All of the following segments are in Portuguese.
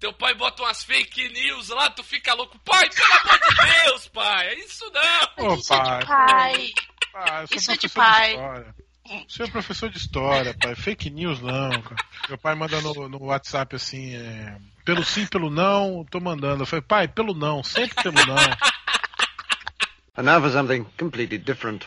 teu pai bota umas fake news lá, tu fica louco. Pai, pelo amor de Deus, pai, é isso não. Ô, Isso é pai. de pai. Ah, eu sou Isso é de pai. história. Você é professor de história, pai. Fake news não, cara. Meu pai manda no, no WhatsApp assim, é, pelo sim, pelo não, tô mandando. Eu falei, pai, pelo não, sempre pelo não. And now for something completely different.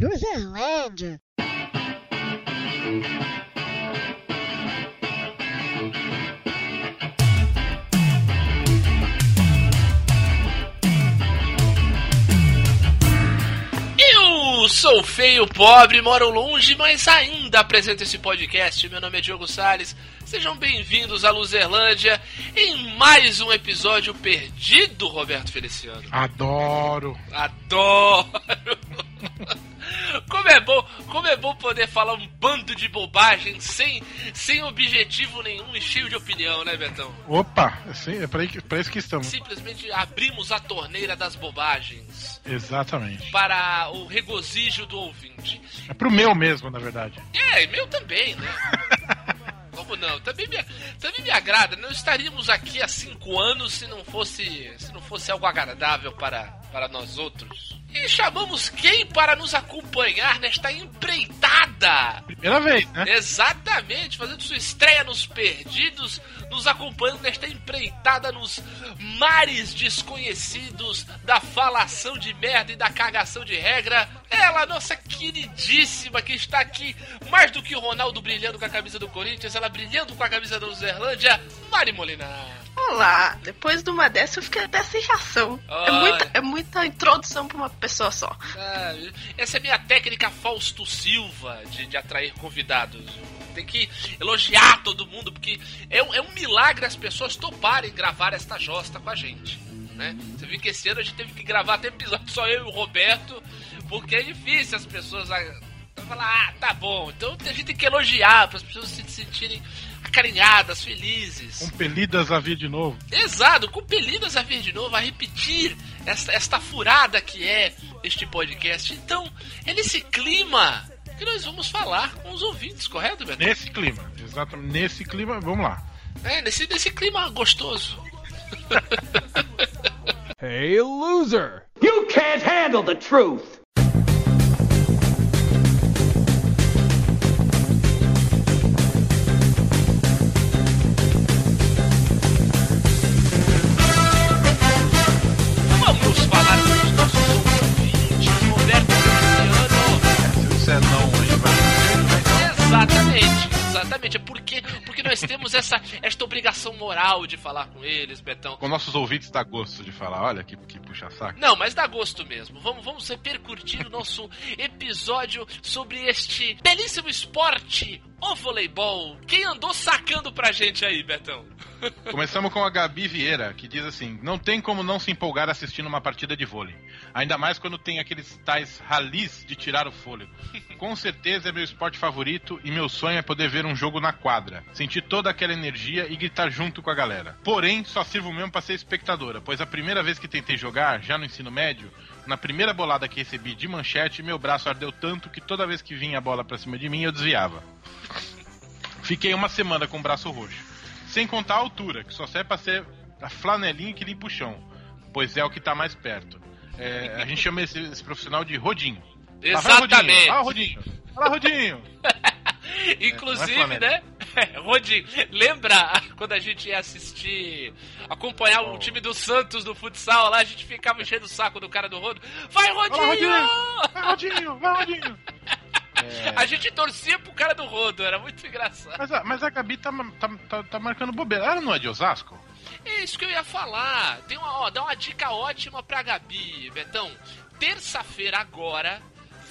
Luzerlândia. Eu sou feio, pobre, moro longe, mas ainda apresento esse podcast. Meu nome é Diogo Salles. Sejam bem-vindos à Luzerlândia em mais um episódio perdido, Roberto Feliciano. Adoro. Adoro! Como é bom, como é bom poder falar um bando de bobagem sem, sem objetivo nenhum e cheio de opinião, né, Betão? Opa, assim, é que- pra isso que estamos. Simplesmente abrimos a torneira das bobagens Exatamente. para o regozijo do ouvinte. É pro meu mesmo, na verdade. É, meu também, né? Como não? Também me, também me agrada. Não estaríamos aqui há cinco anos se não fosse, se não fosse algo agradável para, para nós outros. E chamamos quem para nos acompanhar nesta empreitada? Primeira vez, né? Exatamente, fazendo sua estreia nos Perdidos, nos acompanhando nesta empreitada nos mares desconhecidos da falação de merda e da cagação de regra. Ela, nossa queridíssima, que está aqui mais do que o Ronaldo brilhando com a camisa do Corinthians, ela brilhando com a camisa da Uzerlândia, Mari Molina. Olá, depois de uma dessa eu fiquei até sem reação. É muita, é muita introdução pra uma pessoa só. Ah, essa é minha técnica Fausto Silva de, de atrair convidados. Tem que elogiar todo mundo, porque é um, é um milagre as pessoas toparem gravar esta josta com a gente. Né? Você viu que esse ano a gente teve que gravar até episódio só eu e o Roberto, porque é difícil as pessoas falar, ah, tá bom. Então a gente tem que elogiar para as pessoas se sentirem acarinhadas, felizes. Compelidas a vir de novo. Exato, compelidas a vir de novo, a repetir esta, esta furada que é este podcast. Então, é nesse clima que nós vamos falar com os ouvintes, correto, Beto? Nesse clima. Exatamente. Nesse clima, vamos lá. É, nesse, nesse clima gostoso. Hey, loser! You can't handle the truth. Exatamente. É porque, porque nós temos essa, esta obrigação moral de falar com eles, Betão. Com nossos ouvintes dá gosto de falar, olha que, que puxa saco. Não, mas dá gosto mesmo. Vamos, vamos repercutir o nosso episódio sobre este belíssimo esporte, o voleibol. Quem andou sacando pra gente aí, Betão? Começamos com a Gabi Vieira, que diz assim: Não tem como não se empolgar assistindo uma partida de vôlei. Ainda mais quando tem aqueles tais ralis de tirar o fôlego. Com certeza é meu esporte favorito e meu sonho é poder ver um jogo na quadra, sentir toda aquela energia e gritar junto com a galera. Porém, só sirvo mesmo pra ser espectadora, pois a primeira vez que tentei jogar, já no ensino médio, na primeira bolada que recebi de manchete, meu braço ardeu tanto que toda vez que vinha a bola pra cima de mim eu desviava. Fiquei uma semana com o braço roxo. Sem contar a altura, que só serve pra ser a flanelinha que limpa o chão, pois é o que tá mais perto. É, a gente chama esse, esse profissional de Rodinho. Lá vai, Exatamente. Rodinho. Vai, Rodinho. Vai lá, Rodinho. Inclusive, é né? Rodinho, lembra quando a gente ia assistir, acompanhar o time do Santos do futsal lá, a gente ficava enchendo o saco do cara do Rodo. Vai, Rodinho! Rodinho. Vai, Rodinho. Vai, Rodinho. A gente torcia pro cara do Rodo, era muito engraçado. Mas a, mas a Gabi tá, tá, tá, tá marcando bobeira. Ela não é de Osasco? É isso que eu ia falar. Tem uma, ó, dá uma dica ótima pra Gabi, Betão. Terça-feira agora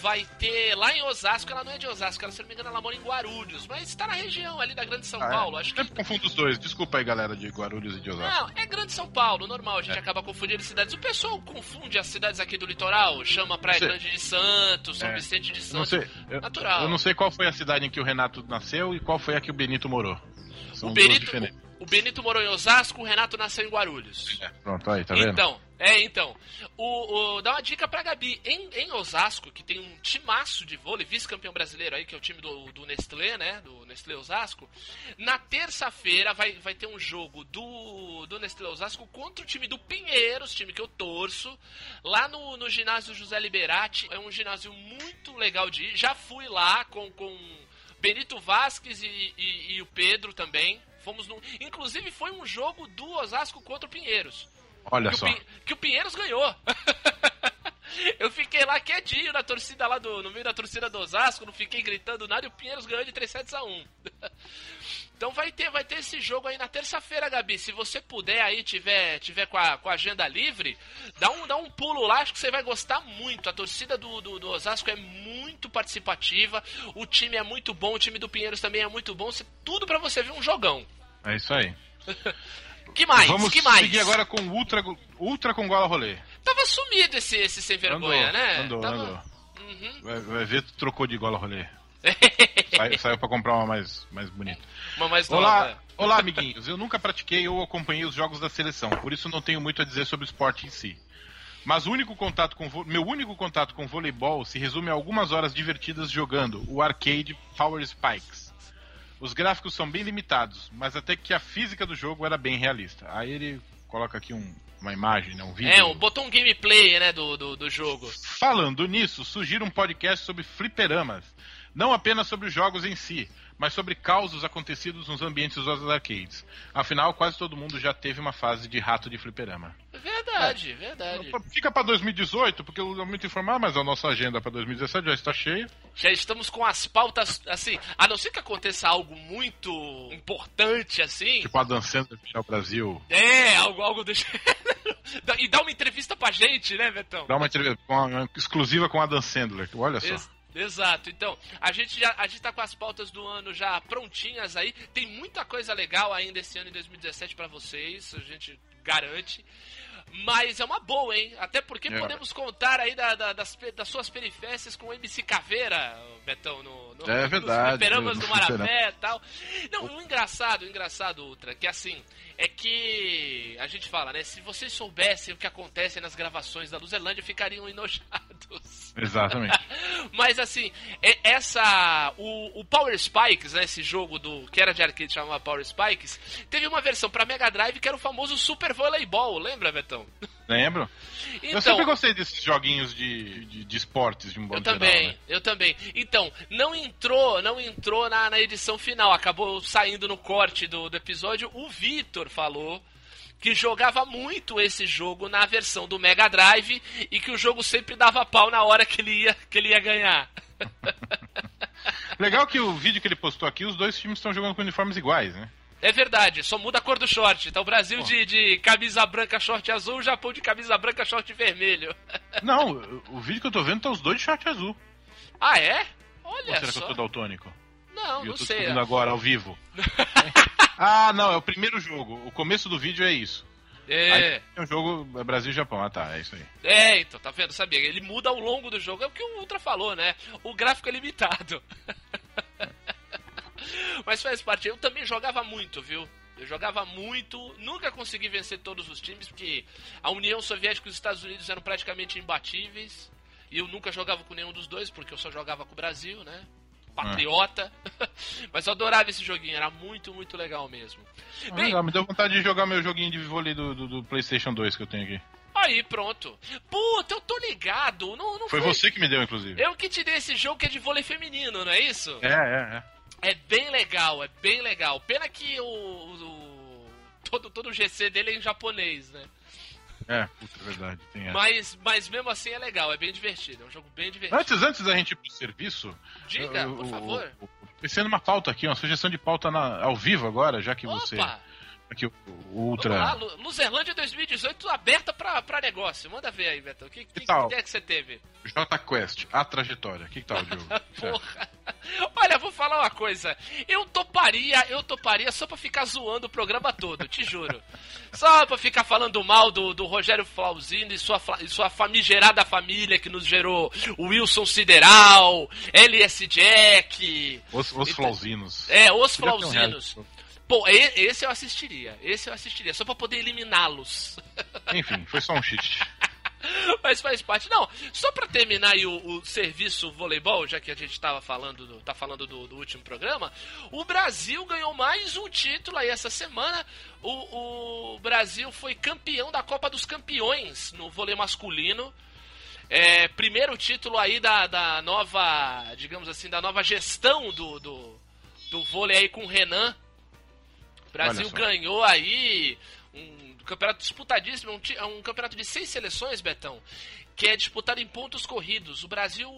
vai ter lá em Osasco, ela não é de Osasco, ela, se não me engano, ela mora em Guarulhos, mas tá na região ali da Grande São Ah, é? Paulo. Acho que Sempre confundo os dois. Desculpa aí, galera de Guarulhos e de Osasco. Não, é Grande São Paulo, normal, a gente É. acaba confundindo cidades. O pessoal confunde as cidades aqui do litoral, chama Praia. Grande de Santos, São É. Vicente de Santos. sei. Eu, Natural. eu não sei qual foi a cidade em que o Renato nasceu e qual foi a que o Benito morou. São O Benito, diferentes. O Benito morou em Osasco, o Renato nasceu em Guarulhos. É, pronto, aí, tá vendo? Então, é, então. O, o- dá uma dica pra Gabi. Em, em Osasco, que tem um timaço de vôlei, vice-campeão brasileiro aí, que é o time do, do Nestlé, né? Do Nestlé Osasco. Na terça-feira vai, vai ter um jogo do, do Nestlé Osasco contra o time do Pinheiros, time que eu torço, lá no, no ginásio José Liberati. É um ginásio muito legal de ir. Já fui lá com, com Benito Vasquez e, e- e o Pedro também. Fomos no. Inclusive foi um jogo do Osasco contra o Pinheiros. Olha Que o, só. Pin- que o Pinheiros ganhou. Eu fiquei lá quietinho na torcida lá do. No meio da torcida do Osasco, não fiquei gritando nada e o Pinheiros ganhou de 3 sets a 1. Então vai ter, vai ter esse jogo aí na terça-feira, Gabi. Se você puder aí, tiver, tiver com, a, com a agenda livre, dá um, dá um pulo lá, acho que você vai gostar muito. A torcida do, do, do Osasco é muito participativa, o time é muito bom, o time do Pinheiros também é muito bom. Tudo pra você ver um jogão. É isso aí. Que mais? Vamos que mais? seguir agora com o Ultra, Ultra com Gola Rolê. Tava sumido esse, esse sem vergonha, andou, né? andou, Tava- andou. Uhum. Vai, vai ver, tu trocou de Gola Rolê. Sai- saiu pra comprar uma mais, mais bonita. Uma mais Olá, nova. olá, amiguinhos. Eu nunca pratiquei ou acompanhei os jogos da seleção, por isso não tenho muito a dizer sobre o esporte em si. Mas o único contato com meu único contato com voleibol se resume a algumas horas divertidas jogando o arcade Power Spikes. Os gráficos são bem limitados, mas até que a física do jogo era bem realista. Aí ele coloca aqui um- uma imagem, né, um vídeo. É, um, botou um gameplay, né, do, do, do jogo. Falando nisso, sugiro um podcast sobre fliperamas. Não apenas sobre os jogos em si, mas sobre causos acontecidos nos ambientes dos arcades. Afinal, quase todo mundo já teve uma fase de rato de fliperama. Verdade, verdade. Fica pra 2018, porque eu não muito informar, mas a nossa agenda pra 2017 já está cheia. Já estamos com as pautas, assim, a não ser que aconteça algo muito importante, assim. Tipo a dançando ao Brasil. É, algo, algo do E dá uma entrevista pra gente, né, Betão? Dá uma entrevista com a- uma exclusiva com a Dan Sandler. Olha só. Ex- Exato, então, a gente já a gente tá com as pautas do ano já prontinhas aí. Tem muita coisa legal ainda esse ano em 2017 pra vocês, a gente garante. Mas é uma boa, hein? Até porque É. podemos contar aí da- da- das, das suas perifécias com o MC Caveira, Betão, no, no, É verdade, nos fliperamas no do. Marafé e tal. Não, o engraçado, o engraçado, Ultra, que assim, é que a gente fala, né? Se vocês soubessem o que acontece nas gravações da Luzerlândia, ficariam enojados. Exatamente. Mas assim, é- essa. O, o Power Spikes, né? Esse jogo do. que era de arcade chamava Power Spikes, teve uma versão pra Mega Drive que era o famoso Super Voleibol, lembra, Betão? Lembro? eu Então. sempre gostei desses joguinhos de, de, de esportes, de um Eu modo também, geral, né? eu também. Então, não entrou, não entrou na, na edição final, acabou saindo no corte do, do episódio. O Vitor falou que jogava muito esse jogo na versão do Mega Drive e que o jogo sempre dava pau na hora que ele ia, que ele ia ganhar. Legal que o vídeo que ele postou aqui, os dois times estão jogando com uniformes iguais, né? É verdade, só muda a cor do short. Tá o Brasil de, de camisa branca, short azul, o Japão de camisa branca, short vermelho. Não, o- vídeo que eu tô vendo tá os dois de short azul. Ah, é? Ou Olha será que só. eu tô daltônico? Não, eu não tô sei. descobrindo agora, ao vivo. ah, não, é o primeiro jogo. O começo do vídeo é isso. É, Aí o jogo é Brasil e Japão. Ah, tá, é isso aí. é, então, tá vendo? Sabia? Ele muda ao longo do jogo. É o que o Ultra falou, né? O gráfico é limitado. Mas faz parte. Eu também jogava muito, viu? Eu jogava muito, nunca consegui vencer todos os times, porque a União Soviética e os Estados Unidos eram praticamente imbatíveis. E eu nunca jogava com nenhum dos dois, porque eu só jogava com o Brasil, né? Patriota. Mas eu adorava esse joguinho, era muito, muito legal mesmo. Ah, Bem, legal, me deu vontade de jogar meu joguinho de vôlei do, do, do PlayStation 2 que eu tenho aqui. aí, pronto. Puta, eu tô ligado. Não, não Foi você que me deu, inclusive. Eu que te dei esse jogo que é de vôlei feminino, não é isso? É, é, é. É bem legal, é bem legal. Pena que o. o- todo, todo o GC dele é em japonês, né? É, puta, é verdade. Tem essa. Mas, mas mesmo assim é legal, é bem divertido. É um jogo bem divertido. Antes, antes da gente ir pro serviço. Diga, eu- por favor. Pensei numa pauta aqui, uma sugestão de pauta na- ao vivo agora, já que você. Opa! Aqui o, Vamos lá, Ultra. Lu- Luzerlândia 2018 aberta pra, pra negócio. Manda ver aí, Beto. Que, que, que tal? ideia que você teve? J Quest, a trajetória. O que, que tá o jogo? Porra. Olha, vou falar uma coisa. Eu toparia, eu toparia só pra ficar zoando o programa todo, te juro. Só pra ficar falando mal do, do Rogério Flauzino e sua, e sua famigerada família que nos gerou o Wilson Sideral, LS Jack. Os, os Então- flauzinos. É, os Flauzinos. Pô, esse eu assistiria. Esse eu assistiria, só pra poder eliminá-los. Enfim, foi só um cheat. Mas faz parte. Não, só pra terminar aí o, o serviço voleibol, já que a gente tava falando do, tá falando do, do último programa, o Brasil ganhou mais um título aí essa semana. O, o Brasil foi campeão da Copa dos Campeões no vôlei masculino. É, primeiro título aí da, da nova, digamos assim, da nova gestão do, do, do vôlei aí com o Renan. O Brasil ganhou aí um campeonato disputadíssimo, um, ti- é um campeonato de seis seleções, Betão, que é disputado em pontos corridos. O Brasil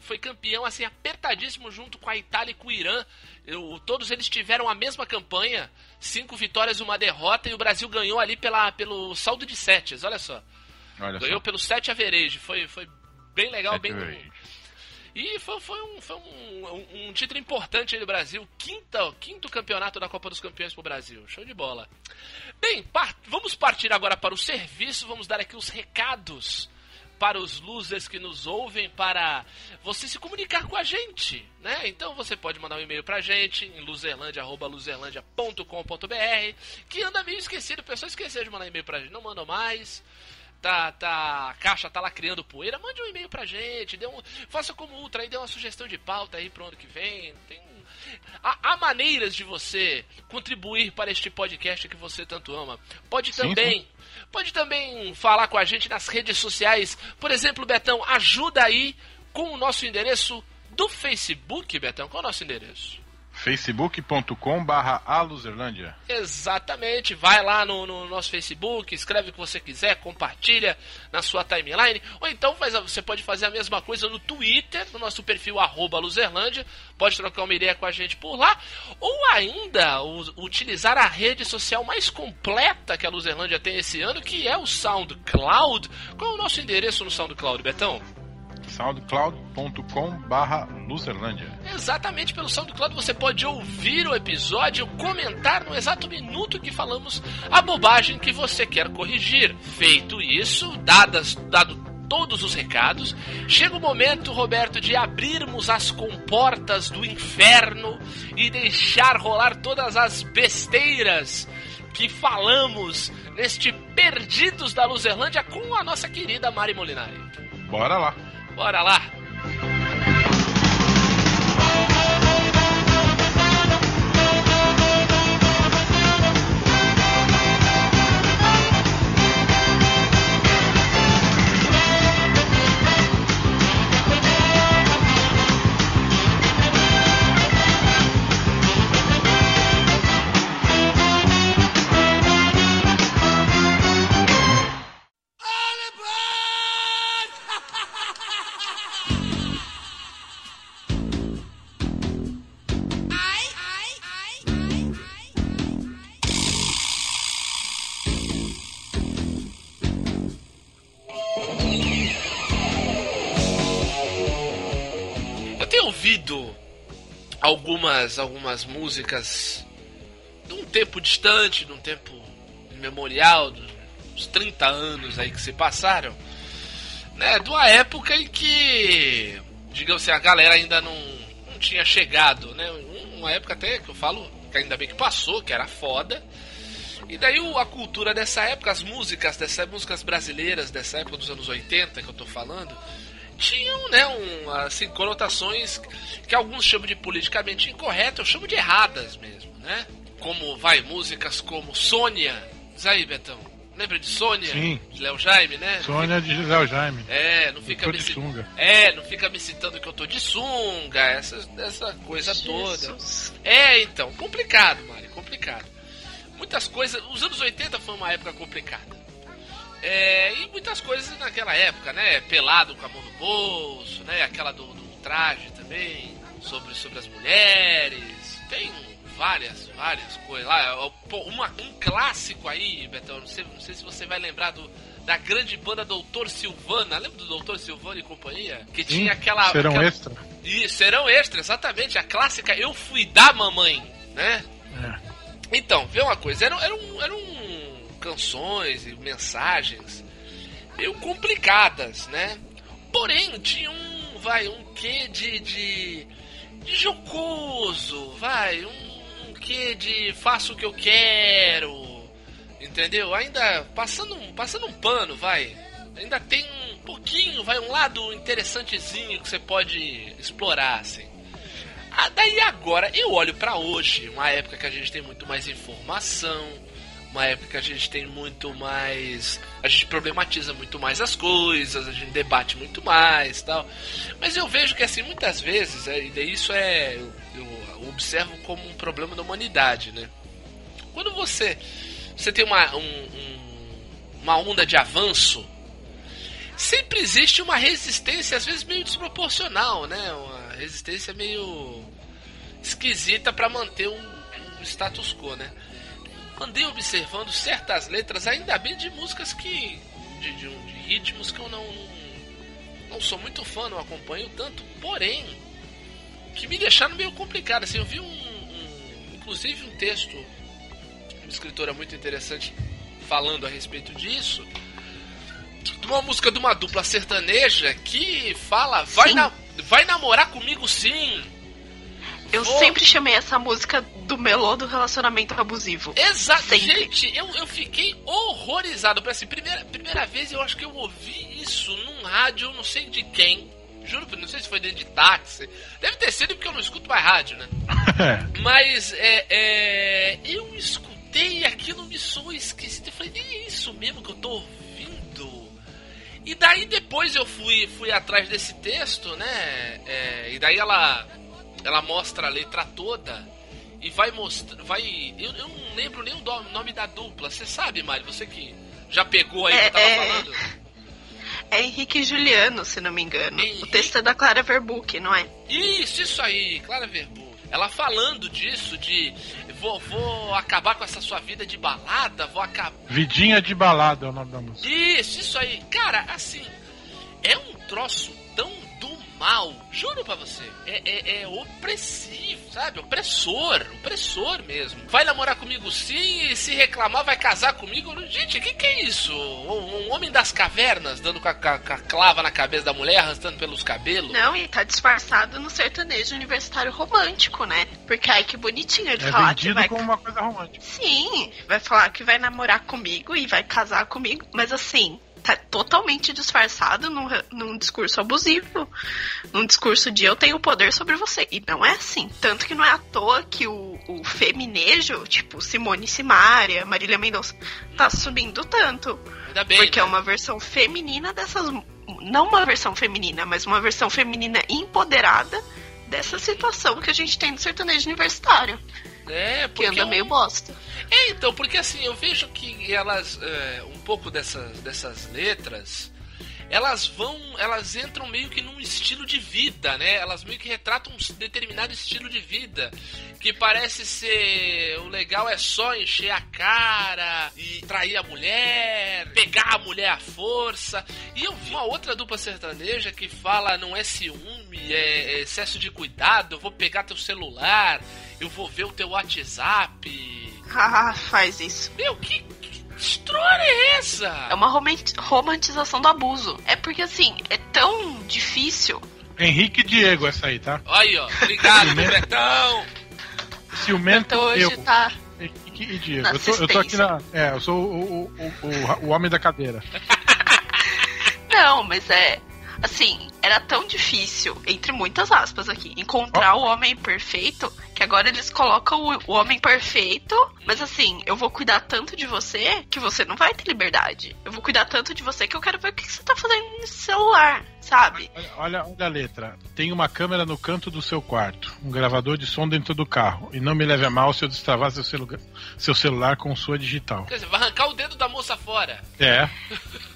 foi campeão assim apertadíssimo junto com a Itália e com o Irã. Eu- todos eles tiveram a mesma campanha, cinco vitórias e uma derrota, e o Brasil ganhou ali pela, pelo saldo de setes, olha só. Olha Ganhou só. pelo sete average, foi, foi bem legal, Sete bem average. e foi, foi, um, foi um, um- um título importante aí do Brasil. Quinta, quinto campeonato da Copa dos Campeões pro Brasil. Show de bola. Bem, vamos partir agora para o serviço. Vamos dar aqui os recados para os losers que nos ouvem, para você se comunicar com a gente, né? Então você pode mandar um e-mail pra gente em luzerlandia.luzerlandia.com.br que anda meio esquecido, o pessoal esqueceu de mandar e-mail pra gente, não mandam mais tá, tá, a caixa tá lá criando poeira, mande um e-mail pra gente, dê um, faça como Ultra aí, dê uma sugestão de pauta aí pro ano que vem. Tem, há, há maneiras de você contribuir para este podcast que você tanto ama. Pode Sim, também, pode também falar com a gente nas redes sociais. Por exemplo, Betão, ajuda aí com o nosso endereço do Facebook, Betão. Qual é o nosso endereço? facebook.com barra aluzerlândia. Exatamente, vai lá no, no nosso Facebook, escreve o que você quiser, compartilha na sua timeline, ou então faz, você pode fazer a mesma coisa no Twitter, no nosso perfil arroba Luzerlândia, pode trocar uma ideia com a gente por lá, ou ainda utilizar a rede social mais completa que a Luzerlândia tem esse ano, que é o SoundCloud. Qual é o nosso endereço no SoundCloud, Betão? soundcloud.com barra luzerlândia. Exatamente pelo SoundCloud você pode ouvir o episódio, comentar no exato minuto que falamos a bobagem que você quer corrigir. Feito isso, dadas, dado todos os recados, chega o momento, Roberto, de abrirmos as comportas do inferno e deixar rolar todas as besteiras que falamos neste Perdidos da Luzerlândia com a nossa querida Mari Molinari. Bora lá. Bora lá! Algumas algumas músicas de um tempo distante, de um tempo memorial, dos 30 anos aí que se passaram, né? De uma época em que, digamos assim, a galera ainda não, não tinha chegado, né? Uma época até que eu falo que ainda bem que passou, que era foda. E daí a cultura dessa época, as músicas dessas músicas brasileiras dessa época dos anos 80 que eu tô falando, tinham, né, um, assim, conotações que alguns chamam de politicamente incorretas, eu chamo de erradas mesmo, né? Como, vai, músicas como Sônia, diz aí, Betão, lembra de Sônia? Sim. De Léo Jaime, né? Sônia de Gisele Jaime. É, não fica tô me sunga. É, não fica me citando que eu tô de sunga, essa, essa coisa toda. Jesus. É, então, complicado, Mari, complicado. Muitas coisas. Os anos 80 foi uma época complicada. É, e muitas coisas naquela época, né? Pelado com a mão no bolso, né? Aquela do, do traje também, sobre, sobre as mulheres. Tem várias, várias coisas lá. Pô, uma, um clássico aí, Betão, não sei, não sei se você vai lembrar do, da grande banda Doutor Silvana. Lembra do Doutor Silvana e companhia? Que tinha aquela. Serão aquela... extra. E serão extra, exatamente. A clássica Eu Fui da Mamãe, né? É. Então, vê uma coisa, eram, eram, eram canções e mensagens meio complicadas, né? Porém, tinha um, vai, um quê de, de, de jocoso, vai, um, quê de faço o que eu quero, entendeu? Ainda passando, um- passando um pano, vai. Ainda tem um pouquinho, vai um lado interessantezinho que você pode explorar, assim. Ah, daí agora eu olho pra hoje, uma época que a gente tem muito mais informação, uma época que a gente tem muito mais. A gente problematiza muito mais as coisas, a gente debate muito mais tal. Mas eu vejo que, assim, muitas vezes, é, e isso é. Eu, eu observo como um problema da humanidade, né? Quando você. Você tem uma, um- um- uma onda de avanço, sempre existe uma resistência, às vezes meio desproporcional, né? Uma resistência meio esquisita para manter um, um status quo, né? Andei observando certas letras, ainda bem de músicas que. de, de, de ritmos que eu não. não sou muito fã, não acompanho tanto, porém. que me deixaram meio complicado. Assim, eu vi um. um- inclusive um texto de uma escritora muito interessante falando a respeito disso. De uma música de uma dupla sertaneja que fala: vai, na, vai namorar comigo sim. Eu Vou- sempre chamei essa música do melô do relacionamento abusivo. Exato, Sempre. gente, eu, eu fiquei horrorizado. Assim, primeira, primeira vez eu acho que eu ouvi isso num rádio, não sei de quem. Juro, não sei se foi dentro de táxi. Deve ter sido porque eu não escuto mais rádio, né? Mas é, é, eu escutei e aquilo me soou esquisito. Eu falei, é isso mesmo que eu tô ouvindo? E daí depois eu fui, fui atrás desse texto, né? É, e daí ela, ela mostra a letra toda e vai mostrar. Vai, eu, eu não lembro nem o nome da dupla. Você sabe, Mari? Você que já pegou aí que É, eu tava é. falando? É Henrique e Juliano, se não me engano. Henrique- O texto é da Clara Verbuck, não é? Isso, isso aí, Clara Verbu. Ela falando disso, de vou, vou acabar com essa sua vida de balada, vou acabar. Vidinha de balada é o nome da música. Isso, isso aí. Cara, assim, é um troço mal, juro pra você. É, é, é opressivo, sabe? Opressor, opressor mesmo. Vai namorar comigo sim e se reclamar vai casar comigo. Gente, o que, que é isso? Um, um homem das cavernas dando com a, com a- clava na cabeça da mulher, arrastando pelos cabelos? Não, e tá disfarçado no sertanejo universitário romântico, né? Porque ai que bonitinho ele É falar que vai. como uma coisa romântica. Sim, vai falar que vai namorar comigo e vai casar comigo, mas assim, tá totalmente disfarçado num, num discurso abusivo. Num discurso de eu tenho poder sobre você. E não é assim. Tanto que não é à toa que o, o feminejo, tipo Simone Simaria, Marília Mendonça, tá subindo tanto. Ainda bem. Porque né? é uma versão feminina dessas. Não uma versão feminina, mas uma versão feminina empoderada dessa situação que a gente tem no sertanejo universitário. É, Que porque anda é um- meio bosta. É, então, porque assim, eu vejo que elas, é, um pouco dessas, dessas letras, elas vão, elas entram meio que num estilo de vida, né? Elas meio que retratam um determinado estilo de vida, que parece ser, o legal é só encher a cara e trair a mulher, pegar a mulher à força. E eu vi uma outra dupla sertaneja que fala, não é ciúme, é excesso de cuidado, eu vou pegar teu celular, eu vou ver o teu WhatsApp. Ah, faz isso. Meu, que, que história é essa? É uma roman- romantização do abuso. É porque, assim, é tão difícil. Henrique e Diego, essa aí, tá? Aí, ó. Obrigado, Ciumento. Betão. Ciumento Então hoje eu. tá. Henrique e Diego. Eu tô, eu tô aqui na. É, eu sou o, o, o, o, o homem da cadeira. Não, mas é. Assim, era tão difícil, entre muitas aspas aqui, encontrar o homem perfeito, que agora eles colocam o, o homem perfeito, mas assim, eu vou cuidar tanto de você que você não vai ter liberdade. Eu vou cuidar tanto de você que eu quero ver o que que você tá fazendo nesse celular, sabe? Olha, olha, olha a letra. Tem uma câmera no canto do seu quarto, um gravador de som dentro do carro. E não me leve a mal se eu destravar seu, celu seu celular com sua digital. Quer dizer, vai arrancar o dedo da moça fora. É.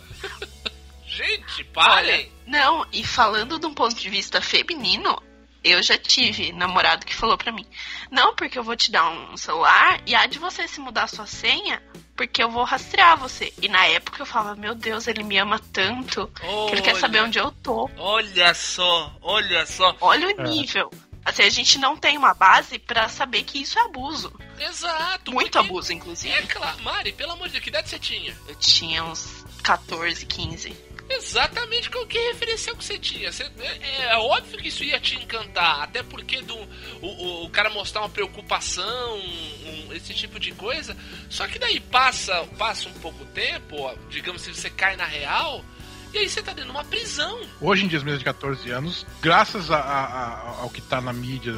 Gente, parem. Não, e falando de um ponto de vista feminino, eu já tive namorado que falou pra mim: Não, porque eu vou te dar um celular e há de você se mudar a sua senha, porque eu vou rastrear você. E na época eu falava: Meu Deus, ele me ama tanto que ele quer saber onde eu tô. Olha só, olha só. Olha o É. nível. Assim, a gente não tem uma base pra saber que isso é abuso. Exato. Muito abuso, inclusive. É claro, Mari, pelo amor de Deus, que idade você tinha? Eu tinha uns 14, 15. Exatamente qualquer referencial que você tinha. Você, é, é, óbvio que isso ia te encantar. Até porque do, o, o, cara mostrar uma preocupação, um, esse tipo de coisa. Só que daí passa, passa um pouco tempo, ó, digamos se você cai na real. E aí você tá dentro de uma prisão. Hoje em dia, as meninas de 14 anos, graças a, a, ao que tá na mídia.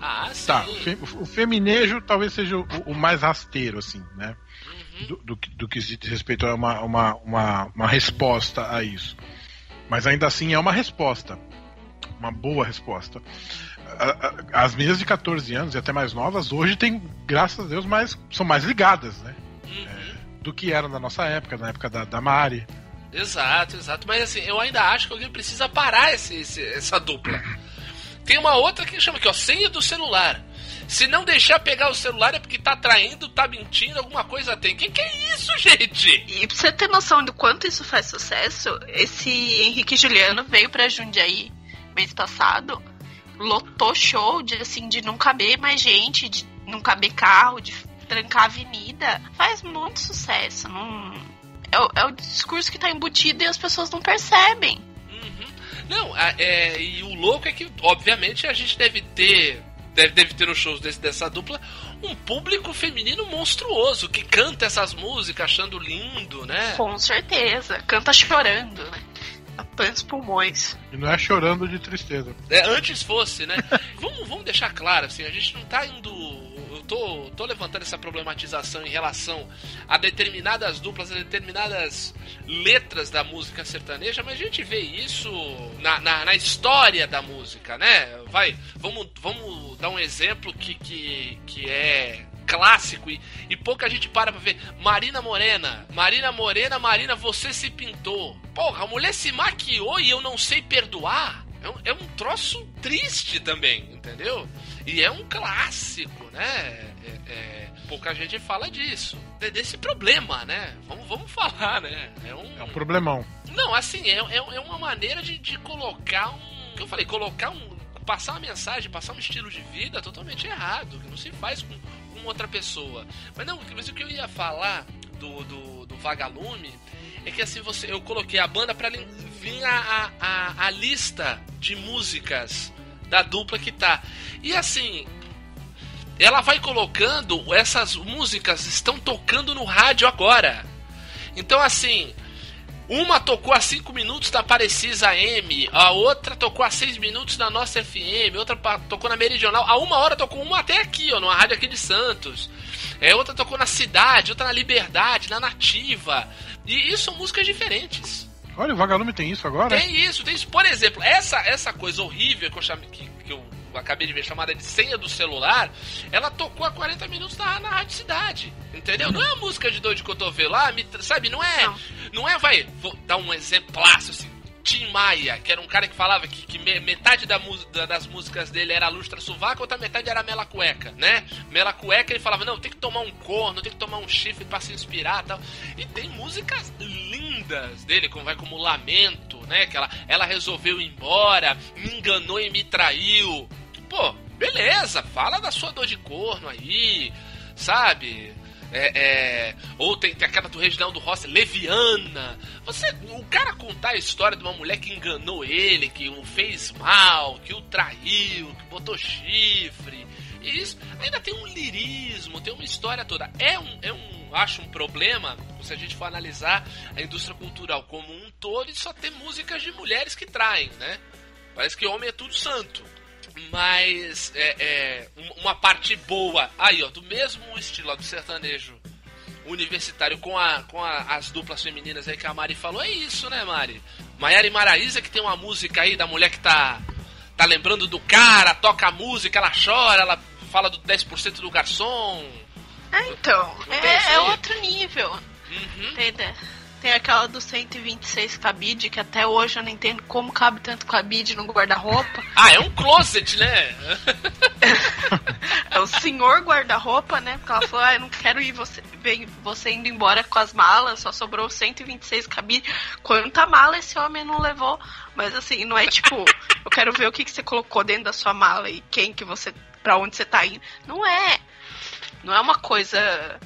Ah, sim. Tá, o, o feminejo talvez seja o, o mais rasteiro, assim, né? Do, do, do, que se diz respeito a uma, uma, uma, uma, resposta a isso. Mas ainda assim é uma resposta. Uma boa resposta. As meninas de 14 anos e até mais novas hoje têm, graças a Deus, mais, são mais ligadas, né? Uhum. É, do que eram na nossa época, na época da, da Mari. Exato, exato. Mas assim, eu ainda acho que alguém precisa parar esse, esse, essa dupla. Tem uma outra que chama aqui, ó, senha do celular. Se não deixar pegar o celular é porque tá traindo, tá mentindo, alguma coisa tem. Que que é isso, gente? E pra você ter noção do quanto isso faz sucesso, esse Henrique Juliano veio pra Jundiaí mês passado, lotou show de assim, de não caber mais gente, de não caber carro, de trancar a avenida. Faz muito sucesso. Não... É, o, é o discurso que tá embutido e as pessoas não percebem. Uhum. Não, é, e o louco é que, obviamente, a gente deve ter deve, deve ter nos shows desse, dessa dupla um público feminino monstruoso que canta essas músicas achando lindo, né? Com certeza, canta chorando, né? Os pulmões. E não é chorando de tristeza. É, antes fosse, né? vamos, vamos deixar claro, assim, a gente não tá indo tô, tô levantando essa problematização em relação a determinadas duplas, a determinadas letras da música sertaneja, mas a gente vê isso na, na, na história da música, né? Vai, vamos, vamos dar um exemplo que, que, que é clássico e, e pouca gente para pra ver. Marina Morena. Marina Morena, Marina, você se pintou. Porra, a mulher se maquiou e eu não sei perdoar. É um, é um troço triste também, entendeu? E é um clássico, né? É, é, pouca gente fala disso. Desse problema, né? Vamos, vamos falar, né? É um, é um problemão. Não, assim, é, é, é uma maneira de, de colocar um. que eu falei, colocar um. passar uma mensagem, passar um estilo de vida totalmente errado, que não se faz com, com outra pessoa. Mas não, mas o que eu ia falar do, do, do Vagalume é que assim você eu coloquei a banda para vir a, a, a, lista de músicas da dupla que tá. E assim, ela vai colocando essas músicas estão tocando no rádio agora. Então assim, uma tocou a 5 minutos da Parecisa AM, a outra tocou a 6 minutos da nossa FM, outra tocou na Meridional, a uma hora tocou uma até aqui, ó, numa rádio aqui de Santos. É, outra tocou na Cidade, outra na Liberdade, na Nativa. E isso são músicas diferentes. Olha, o Vagalume tem isso agora? Tem isso, tem isso. Por exemplo, essa, essa coisa horrível que eu, chame, que, que eu acabei de ver chamada de senha do celular, ela tocou há 40 minutos na, na Rádio Cidade. Entendeu? Não é a música de dor de cotovelo, ah, me, sabe? Não é. Não. não é, vai. Vou dar um exemplaço assim. Tim Maia, que era um cara que falava que, que metade da, das músicas dele era lustra sovaco, outra metade era mela cueca, né? Mela cueca ele falava, não, tem que tomar um corno, tem que tomar um chifre para se inspirar tal. E tem músicas lindas dele, como vai como Lamento, né? Que ela, ela resolveu ir embora, me enganou e me traiu. Pô, beleza, fala da sua dor de corno aí, sabe? É, é, ou tem, tem aquela do Reginaldo Rossi, Leviana. Você, o cara contar a história de uma mulher que enganou ele, que o fez mal, que o traiu, que botou chifre. E isso ainda tem um lirismo, tem uma história toda. É um, é um, acho um problema se a gente for analisar a indústria cultural como um todo e só ter músicas de mulheres que traem, né? Parece que homem é tudo santo. Mas é, é, uma parte boa aí, ó, do mesmo estilo ó, do sertanejo universitário com, a, com a, as duplas femininas aí que a Mari falou, é isso, né, Mari? Maiara e Maraísa que tem uma música aí da mulher que tá, tá lembrando do cara, toca a música, ela chora, ela fala do 10% do garçom. É, então, é, é, outro nível. Uhum. Entendeu? Tem aquela do 126 cabide, que até hoje eu não entendo como cabe tanto cabide no guarda-roupa. Ah, é um closet, né? é o senhor guarda-roupa, né? Porque ela falou, ah, eu não quero ir você, ver você indo embora com as malas, só sobrou 126 cabide. Quanta mala esse homem não levou? Mas assim, não é tipo, eu quero ver o que, que você colocou dentro da sua mala e quem que você. pra onde você tá indo. Não é. Não é uma coisa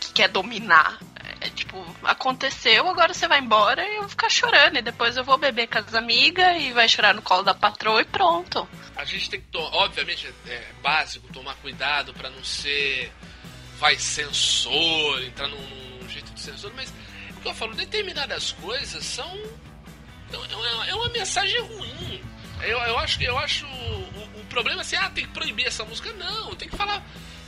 que quer dominar É tipo, aconteceu, agora você vai embora e eu vou ficar chorando. E depois eu vou beber com as amigas e vai chorar no colo da patroa e pronto. A gente tem que, to- obviamente, é básico tomar cuidado pra não ser vai censor, entrar num, num jeito de censor, mas o que eu falo, determinadas coisas são é uma, é uma mensagem ruim. Eu, eu acho que eu acho o, o problema é assim, ah, tem que proibir essa música. Não, tem que falar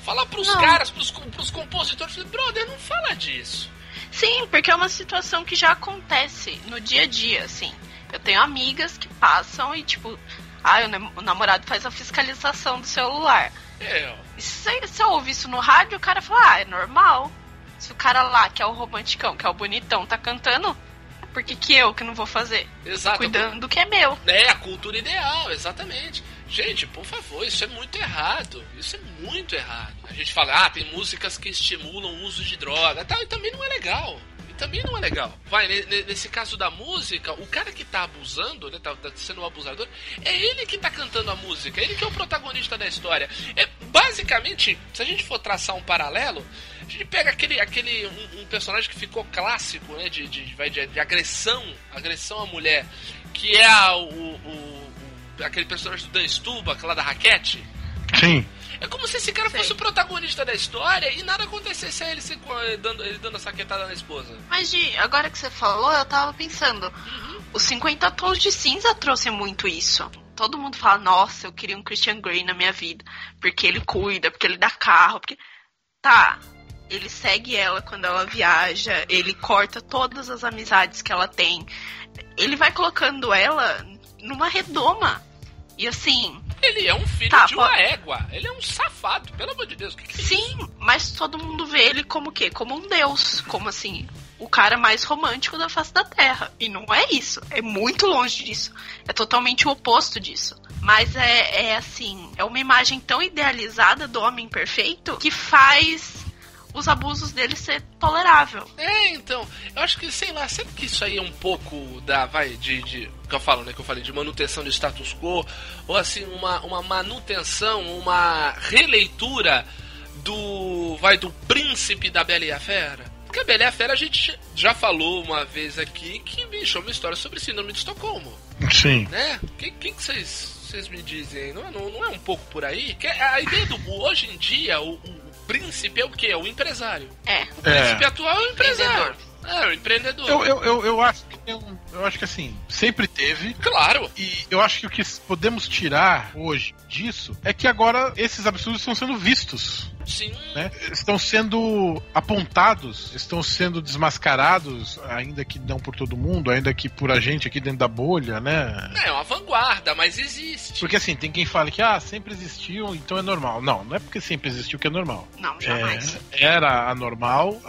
falar pros Não. caras, pros, pros compositores, brother, não fala disso. Sim, porque é uma situação que já acontece no dia a dia, assim. Eu tenho amigas que passam e, tipo, ah, o nam- o namorado faz a fiscalização do celular. É, se eu ouvir isso no rádio, o cara fala, ah, é normal. Se o cara lá, que é o romanticão, que é o bonitão, tá cantando, por que, que eu que não vou fazer? Exato. Cuidando do que é meu. É, a cultura ideal, exatamente. Gente, por favor, isso é muito errado. Isso é muito errado. A gente fala, ah, tem músicas que estimulam o uso de droga, tal, e também não é legal. E também não é legal. Vai, ne- ne- nesse caso da música, o cara que tá abusando, né, tá, tá sendo um abusador, é ele que tá cantando a música, é ele que é o protagonista da história. É, basicamente, se a gente for traçar um paralelo, a gente pega aquele, aquele um, um personagem que ficou clássico, né, de, de, de, de agressão, agressão à mulher, que é a- o- o- aquele personagem do Dan Stuba, lá da raquete. Sim. É como se esse cara Sei. fosse o protagonista da história e nada acontecesse a ele, se, dando, ele dando a saquetada na esposa. Mas, Gi, agora que você falou, eu tava pensando. Os 50 Tons de Cinza trouxe muito isso. Todo mundo fala, nossa, eu queria um Christian Grey na minha vida. Porque ele cuida, porque ele dá carro, porque. Tá. Ele segue ela quando ela viaja, ele corta todas as amizades que ela tem. Ele vai colocando ela numa redoma. E assim, Ele é um filho Tá, de uma pode- égua. Ele é um safado, pelo amor de Deus. Que, que é isso? Sim, mas todo mundo vê ele como o quê? Como um deus. Como assim? O cara mais romântico da face da Terra. E não é isso. É muito longe disso. É totalmente o oposto disso. Mas é, é assim, é uma imagem tão idealizada do homem perfeito que faz os abusos dele ser tolerável. É, então, eu acho que, sei lá, sempre que isso aí é um pouco da, vai, de, de que eu falo, né, que eu falei, de manutenção do status quo, ou assim, uma, uma manutenção, uma releitura do, vai, do príncipe da Bela e a Fera. Porque a Bela e a Fera a gente já falou uma vez aqui que, bicho, é uma história sobre síndrome de Estocolmo, Sim. né? O que, que, que vocês vocês me dizem? Não, é- não, não é um pouco por aí? Que a ideia do, hoje em dia, o, o príncipe é o quê? É o empresário. É. O príncipe atual é o empresário. Empreendedor. É, o empreendedor. Eu, eu, eu, eu acho que tem um- eu acho que assim, sempre teve. Claro. E eu acho que o que podemos tirar hoje disso é que agora esses absurdos estão sendo vistos. Sim. né? Estão sendo apontados, estão sendo desmascarados, ainda que não por todo mundo, ainda que por a gente aqui dentro da bolha, né? É uma vanguarda, mas existe. Porque assim, tem quem fala que ah, sempre existiu, então é normal. Não, não é porque sempre existiu que é normal. Não, jamais. É, era anormal,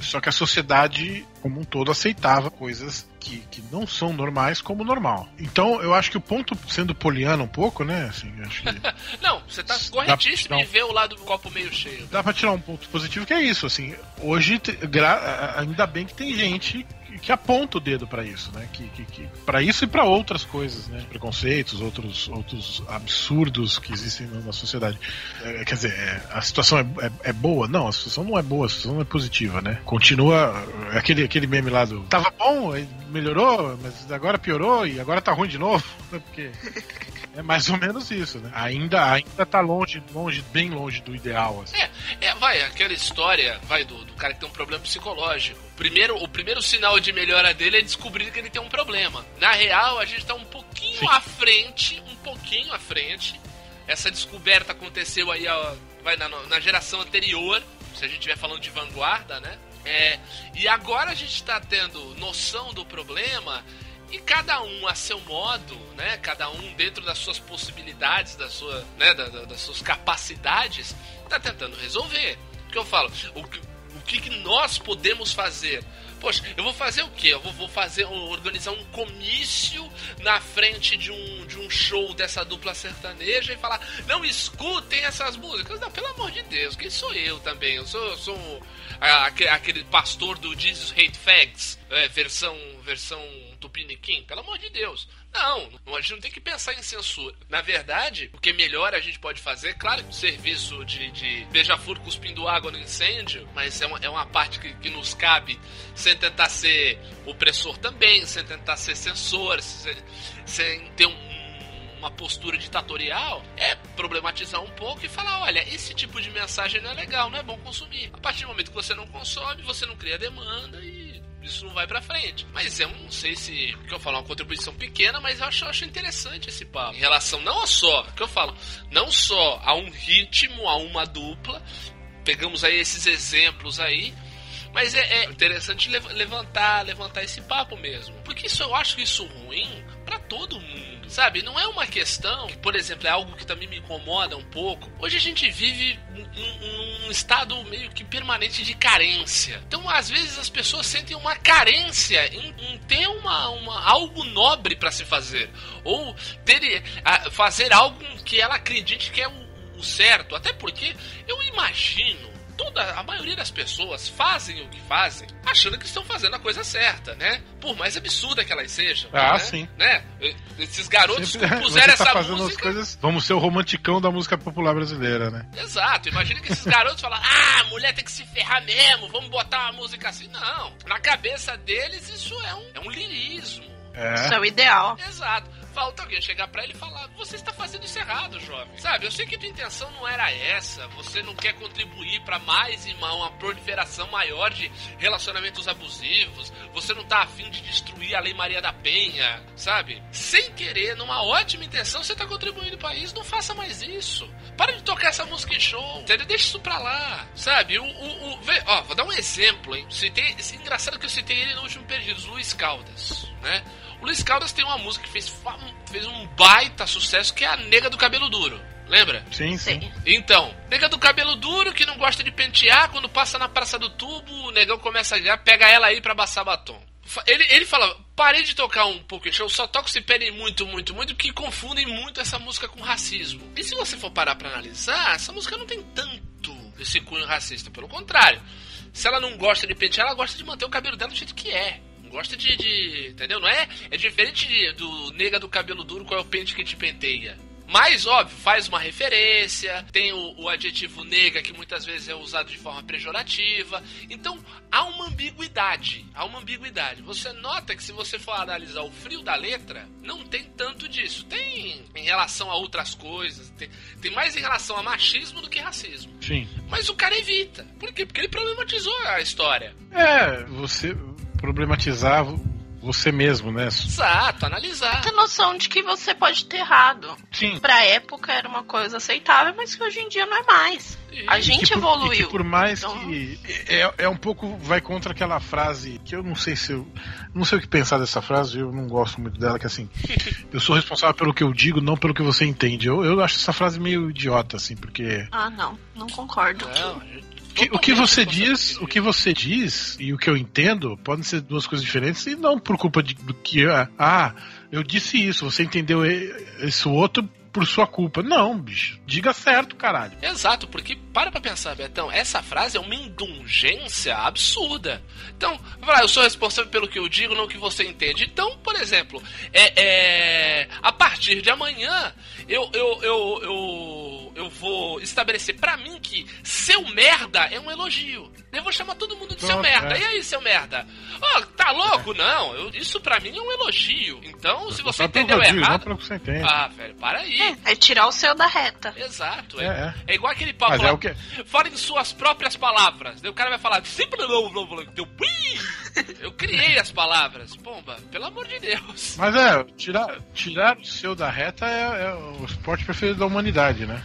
só que a sociedade como um todo aceitava coisas que, que não são normais como normal. Então eu acho que o ponto, sendo poliano um pouco, né? Assim, acho que Não, você tá corretíssimo em ver o lado do copo meio cheio. dá pra tirar um ponto positivo que é isso, assim. Hoje, gra- ainda bem que tem gente que, aponta o dedo pra isso, né? Que, que, que, para isso e pra outras coisas, né? Preconceitos, outros, outros absurdos que existem na sociedade. É, quer dizer, é, a situação é, é, é boa? Não, a situação não é boa, a situação não é positiva, né? Continua é, aquele, aquele meme lá do. Tava bom, melhorou, mas agora piorou e agora tá ruim de novo, né? Porque. É mais ou menos isso, né? Ainda, ainda tá longe, longe, bem longe do ideal, assim. É, é, vai, aquela história, vai, do, do cara que tem um problema psicológico. Primeiro, o primeiro sinal de melhora dele é descobrir que ele tem um problema. Na real, a gente tá um pouquinho Sim. à frente, um pouquinho à frente. Essa descoberta aconteceu aí, ó, vai, na, na geração anterior, se a gente estiver falando de vanguarda, né? É, e agora a gente tá tendo noção do problema e cada um a seu modo, né? Cada um dentro das suas possibilidades, da sua, né? da- da- das suas capacidades, tá tentando resolver. O que eu falo? O que, o que, que nós podemos fazer? Poxa, eu vou fazer o quê? Eu vou, vou fazer, organizar um comício na frente de um, de um show dessa dupla sertaneja e falar, não escutem essas músicas. Não, pelo amor de Deus, quem sou eu também? Eu sou, eu sou aquele pastor do Jesus Hate Fags, é, versão, versão Tupiniquim, pelo amor de Deus. Não, a gente não tem que pensar em censura. Na verdade, o que melhor a gente pode fazer, claro que o serviço de, de beija-flor cuspindo água no incêndio, mas é uma, é uma parte que, que nos cabe sem tentar ser opressor também, sem tentar ser censor, sem, sem ter um uma postura ditatorial é problematizar um pouco e falar, olha, esse tipo de mensagem não é legal, não é bom consumir. A partir do momento que você não consome, você não cria demanda e isso não vai pra frente. Mas eu não sei se, que eu falo, é uma contribuição pequena, mas eu acho, eu acho interessante esse papo. Em relação não só, que eu falo, não só a um ritmo, a uma dupla, pegamos aí esses exemplos aí, mas é, é interessante lev- levantar, levantar esse papo mesmo. Porque isso eu acho isso ruim pra todo mundo. Sabe, não é uma questão, que, por exemplo, é algo que também me incomoda um pouco. Hoje a gente vive num, estado meio que permanente de carência. Então, às vezes, as pessoas sentem uma carência em, em ter uma, uma, algo nobre pra se fazer. Ou ter, ah, fazer algo que ela acredite que é o, o certo. Até porque eu imagino toda a maioria das pessoas fazem o que fazem achando que estão fazendo a coisa certa, né? Por mais absurda que elas sejam. Ah, né? sim. Né? Esses garotos Sempre- compuseram tá essa fazendo música. as coisas. Vamos ser o romanticão da música popular brasileira, né? Exato, imagina que esses garotos falam: ah, mulher tem que se ferrar mesmo, vamos botar uma música assim. Não, na cabeça deles isso é um, é um lirismo. Isso É. é o ideal. Exato. Falta alguém chegar pra ele e falar: Você está fazendo isso errado, jovem. Sabe, eu sei que tua intenção não era essa. Você não quer contribuir pra mais e ma- uma proliferação maior de relacionamentos abusivos. Você não tá afim de destruir a Lei Maria da Penha, sabe? Sem querer, numa ótima intenção, você tá contribuindo pra isso. Não faça mais isso. Para de tocar essa música em show. Entendeu? Deixa isso pra lá. Sabe? O. o, o vê, ó, vou dar um exemplo, hein? Citei, engraçado que eu citei ele no último Perdidos, Luiz Caldas, né? O Luiz Caldas tem uma música que fez, fez um baita sucesso que é a Nega do Cabelo Duro. Lembra? Sim, sim. Sim. Então, nega do cabelo duro que não gosta de pentear, quando passa na Praça do Tubo, o negão começa a já pega ela aí pra passar batom. Ele, ele fala, parei de tocar um pouco show, só toco se pedem muito, muito, muito, que confundem muito essa música com racismo. E se você for parar pra analisar, essa música não tem tanto esse cunho racista, pelo contrário. Se ela não gosta de pentear, ela gosta de manter o cabelo dela do jeito que é. Gosta de, de- Entendeu? Não é? É diferente de- do nega do cabelo duro, qual é o pente que te penteia. Mas, óbvio, faz uma referência, tem o, o adjetivo nega que muitas vezes é usado de forma pejorativa. Então, há uma ambiguidade. Há uma ambiguidade. Você nota que se você for analisar o frio da letra, não tem tanto disso. Tem em relação a outras coisas, tem, tem mais em relação a machismo do que racismo. Sim. Mas o cara evita. Por quê? Porque ele problematizou a história. É, você problematizar você mesmo, né? Exato, analisar. Ter noção de que você pode ter errado. Sim. Pra época era uma coisa aceitável, mas que hoje em dia não é mais. A E- gente que por, e evoluiu. que por mais Então- que é, é um pouco vai contra aquela frase que eu não sei se eu não sei o que pensar dessa frase, eu não gosto muito dela que é assim, eu sou responsável pelo que eu digo, não pelo que você entende. Eu, eu acho essa frase meio idiota assim, porque Ah, não. Não concordo. Não, a gente- que- o que você diz, o que você diz e o que eu entendo podem ser duas coisas diferentes e não por culpa de, do que ah, eu disse isso, você entendeu esse outro por sua culpa. Não, bicho. Diga certo, caralho. Exato, porque para pra pensar, Betão, essa frase é uma indulgência absurda. Então, vai eu sou responsável pelo que eu digo, não que você entende. Então, por exemplo, é, é, a partir de amanhã, eu, eu, eu, eu, eu vou estabelecer pra mim que seu merda é um elogio. Eu vou chamar todo mundo de seu merda. é. E aí, seu merda? Ó, tá louco? Não, eu- isso pra mim é um elogio. Então, se você entendeu não errado. pelo que você entende. Ah, velho, para aí. É tirar o seu da reta. Exato. É, É, é igual aquele papo Mas lá. é o que Fala em suas próprias palavras. Daí o cara vai falar, sempre não, não, não, teu pi. Eu criei as palavras. Pomba, pelo amor de Deus. Mas é, tirar, tirar o seu da reta é, é o esporte preferido da humanidade, né?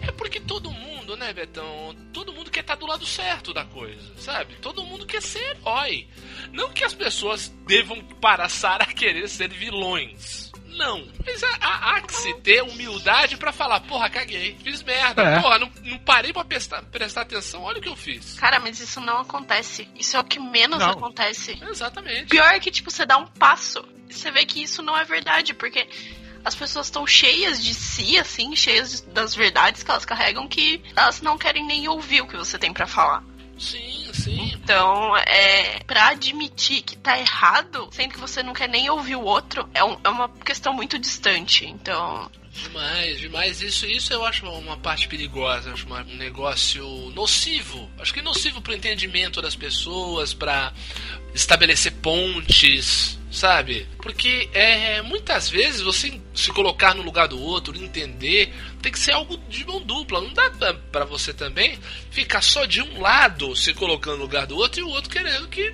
É porque todo mundo, né, Betão? Todo mundo quer estar do lado certo da coisa, sabe? Todo mundo quer ser herói. Não que as pessoas devam passar a querer ser vilões. Não. Mas há, há- há que se ter humildade pra falar, porra, caguei, fiz merda, É. porra, não, não parei pra prestar, prestar atenção, olha o que eu fiz. Cara, mas isso não acontece. Isso é o que menos Não. acontece. Exatamente. Pior é que, tipo, você dá um passo e você vê que isso não é verdade, porque as pessoas estão cheias de si, assim, cheias das verdades que elas carregam, que elas não querem nem ouvir o que você tem pra falar. Sim, sim. Então, é, pra admitir que tá errado, sendo que você não quer nem ouvir o outro, é, um- é uma questão muito distante. Então, Demais, demais. Isso, isso eu acho uma parte perigosa, acho um negócio nocivo. Acho que nocivo pro entendimento das pessoas, pra estabelecer pontes, sabe? Porque é, muitas vezes você se colocar no lugar do outro, entender, tem que ser algo de mão dupla. Não dá pra você também ficar só de um lado se colocando no lugar do outro e o outro querendo que.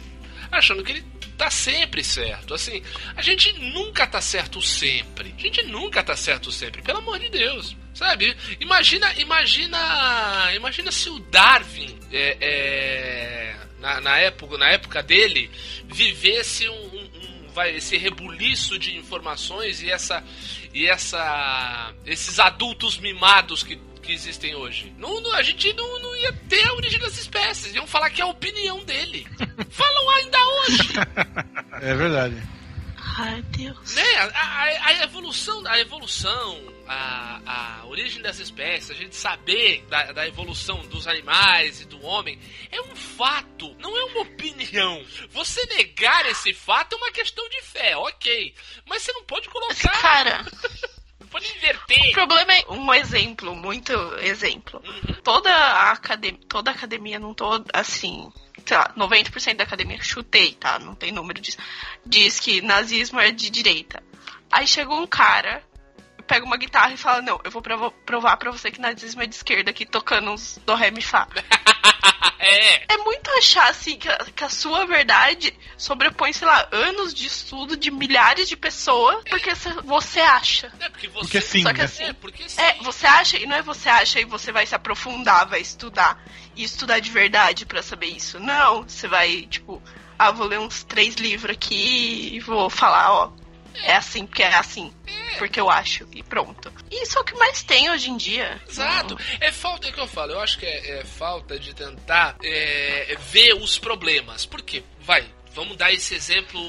achando que ele tá sempre certo. Assim, a gente nunca tá certo sempre. A gente nunca tá certo sempre, pelo amor de Deus. Sabe? Imagina, imagina, imagina se o Darwin é, é, na, na época, na época dele vivesse um, um- um- vai esse rebuliço de informações e essa e essa esses adultos mimados que que existem hoje. Não, não- a gente não, não ia ter a origem das espécies. Iam falar que é a opinião dele. Falam ainda hoje. É verdade. ai Deus. né? A, a- a evolução, a evolução, a, a origem das espécies, a gente saber da, da evolução dos animais e do homem é um fato, não é uma opinião. Você negar esse fato é uma questão de fé, ok. Mas você não pode colocar, Cara, pode o inverter. problema é um exemplo, muito exemplo. Toda a academia, toda a academia, não tô assim, sei lá, 90% da academia, chutei, tá? Não tem número disso. Diz que nazismo é de direita. Aí chegou um cara, pega uma guitarra e fala: Não, eu vou provar pra você que nazismo é de esquerda aqui tocando uns do ré mi fá. É, É muito achar assim que a, que a sua verdade sobrepõe, sei lá, anos de estudo de milhares de pessoas, porque cê- você acha. é porque você. Porque sim, Só que né? assim, É, porque sim. É, você acha, e não é você acha e você vai se aprofundar, vai estudar e estudar de verdade pra saber isso. Não, você vai, tipo, ah, vou ler uns três livros aqui e vou falar, ó, é assim porque é assim, porque eu acho, e pronto. E isso é o que mais tem hoje em dia. Exato. É falta, é que eu falo. Eu acho que é, é falta de tentar é, ver os problemas. Por quê? Vai, vamos dar esse exemplo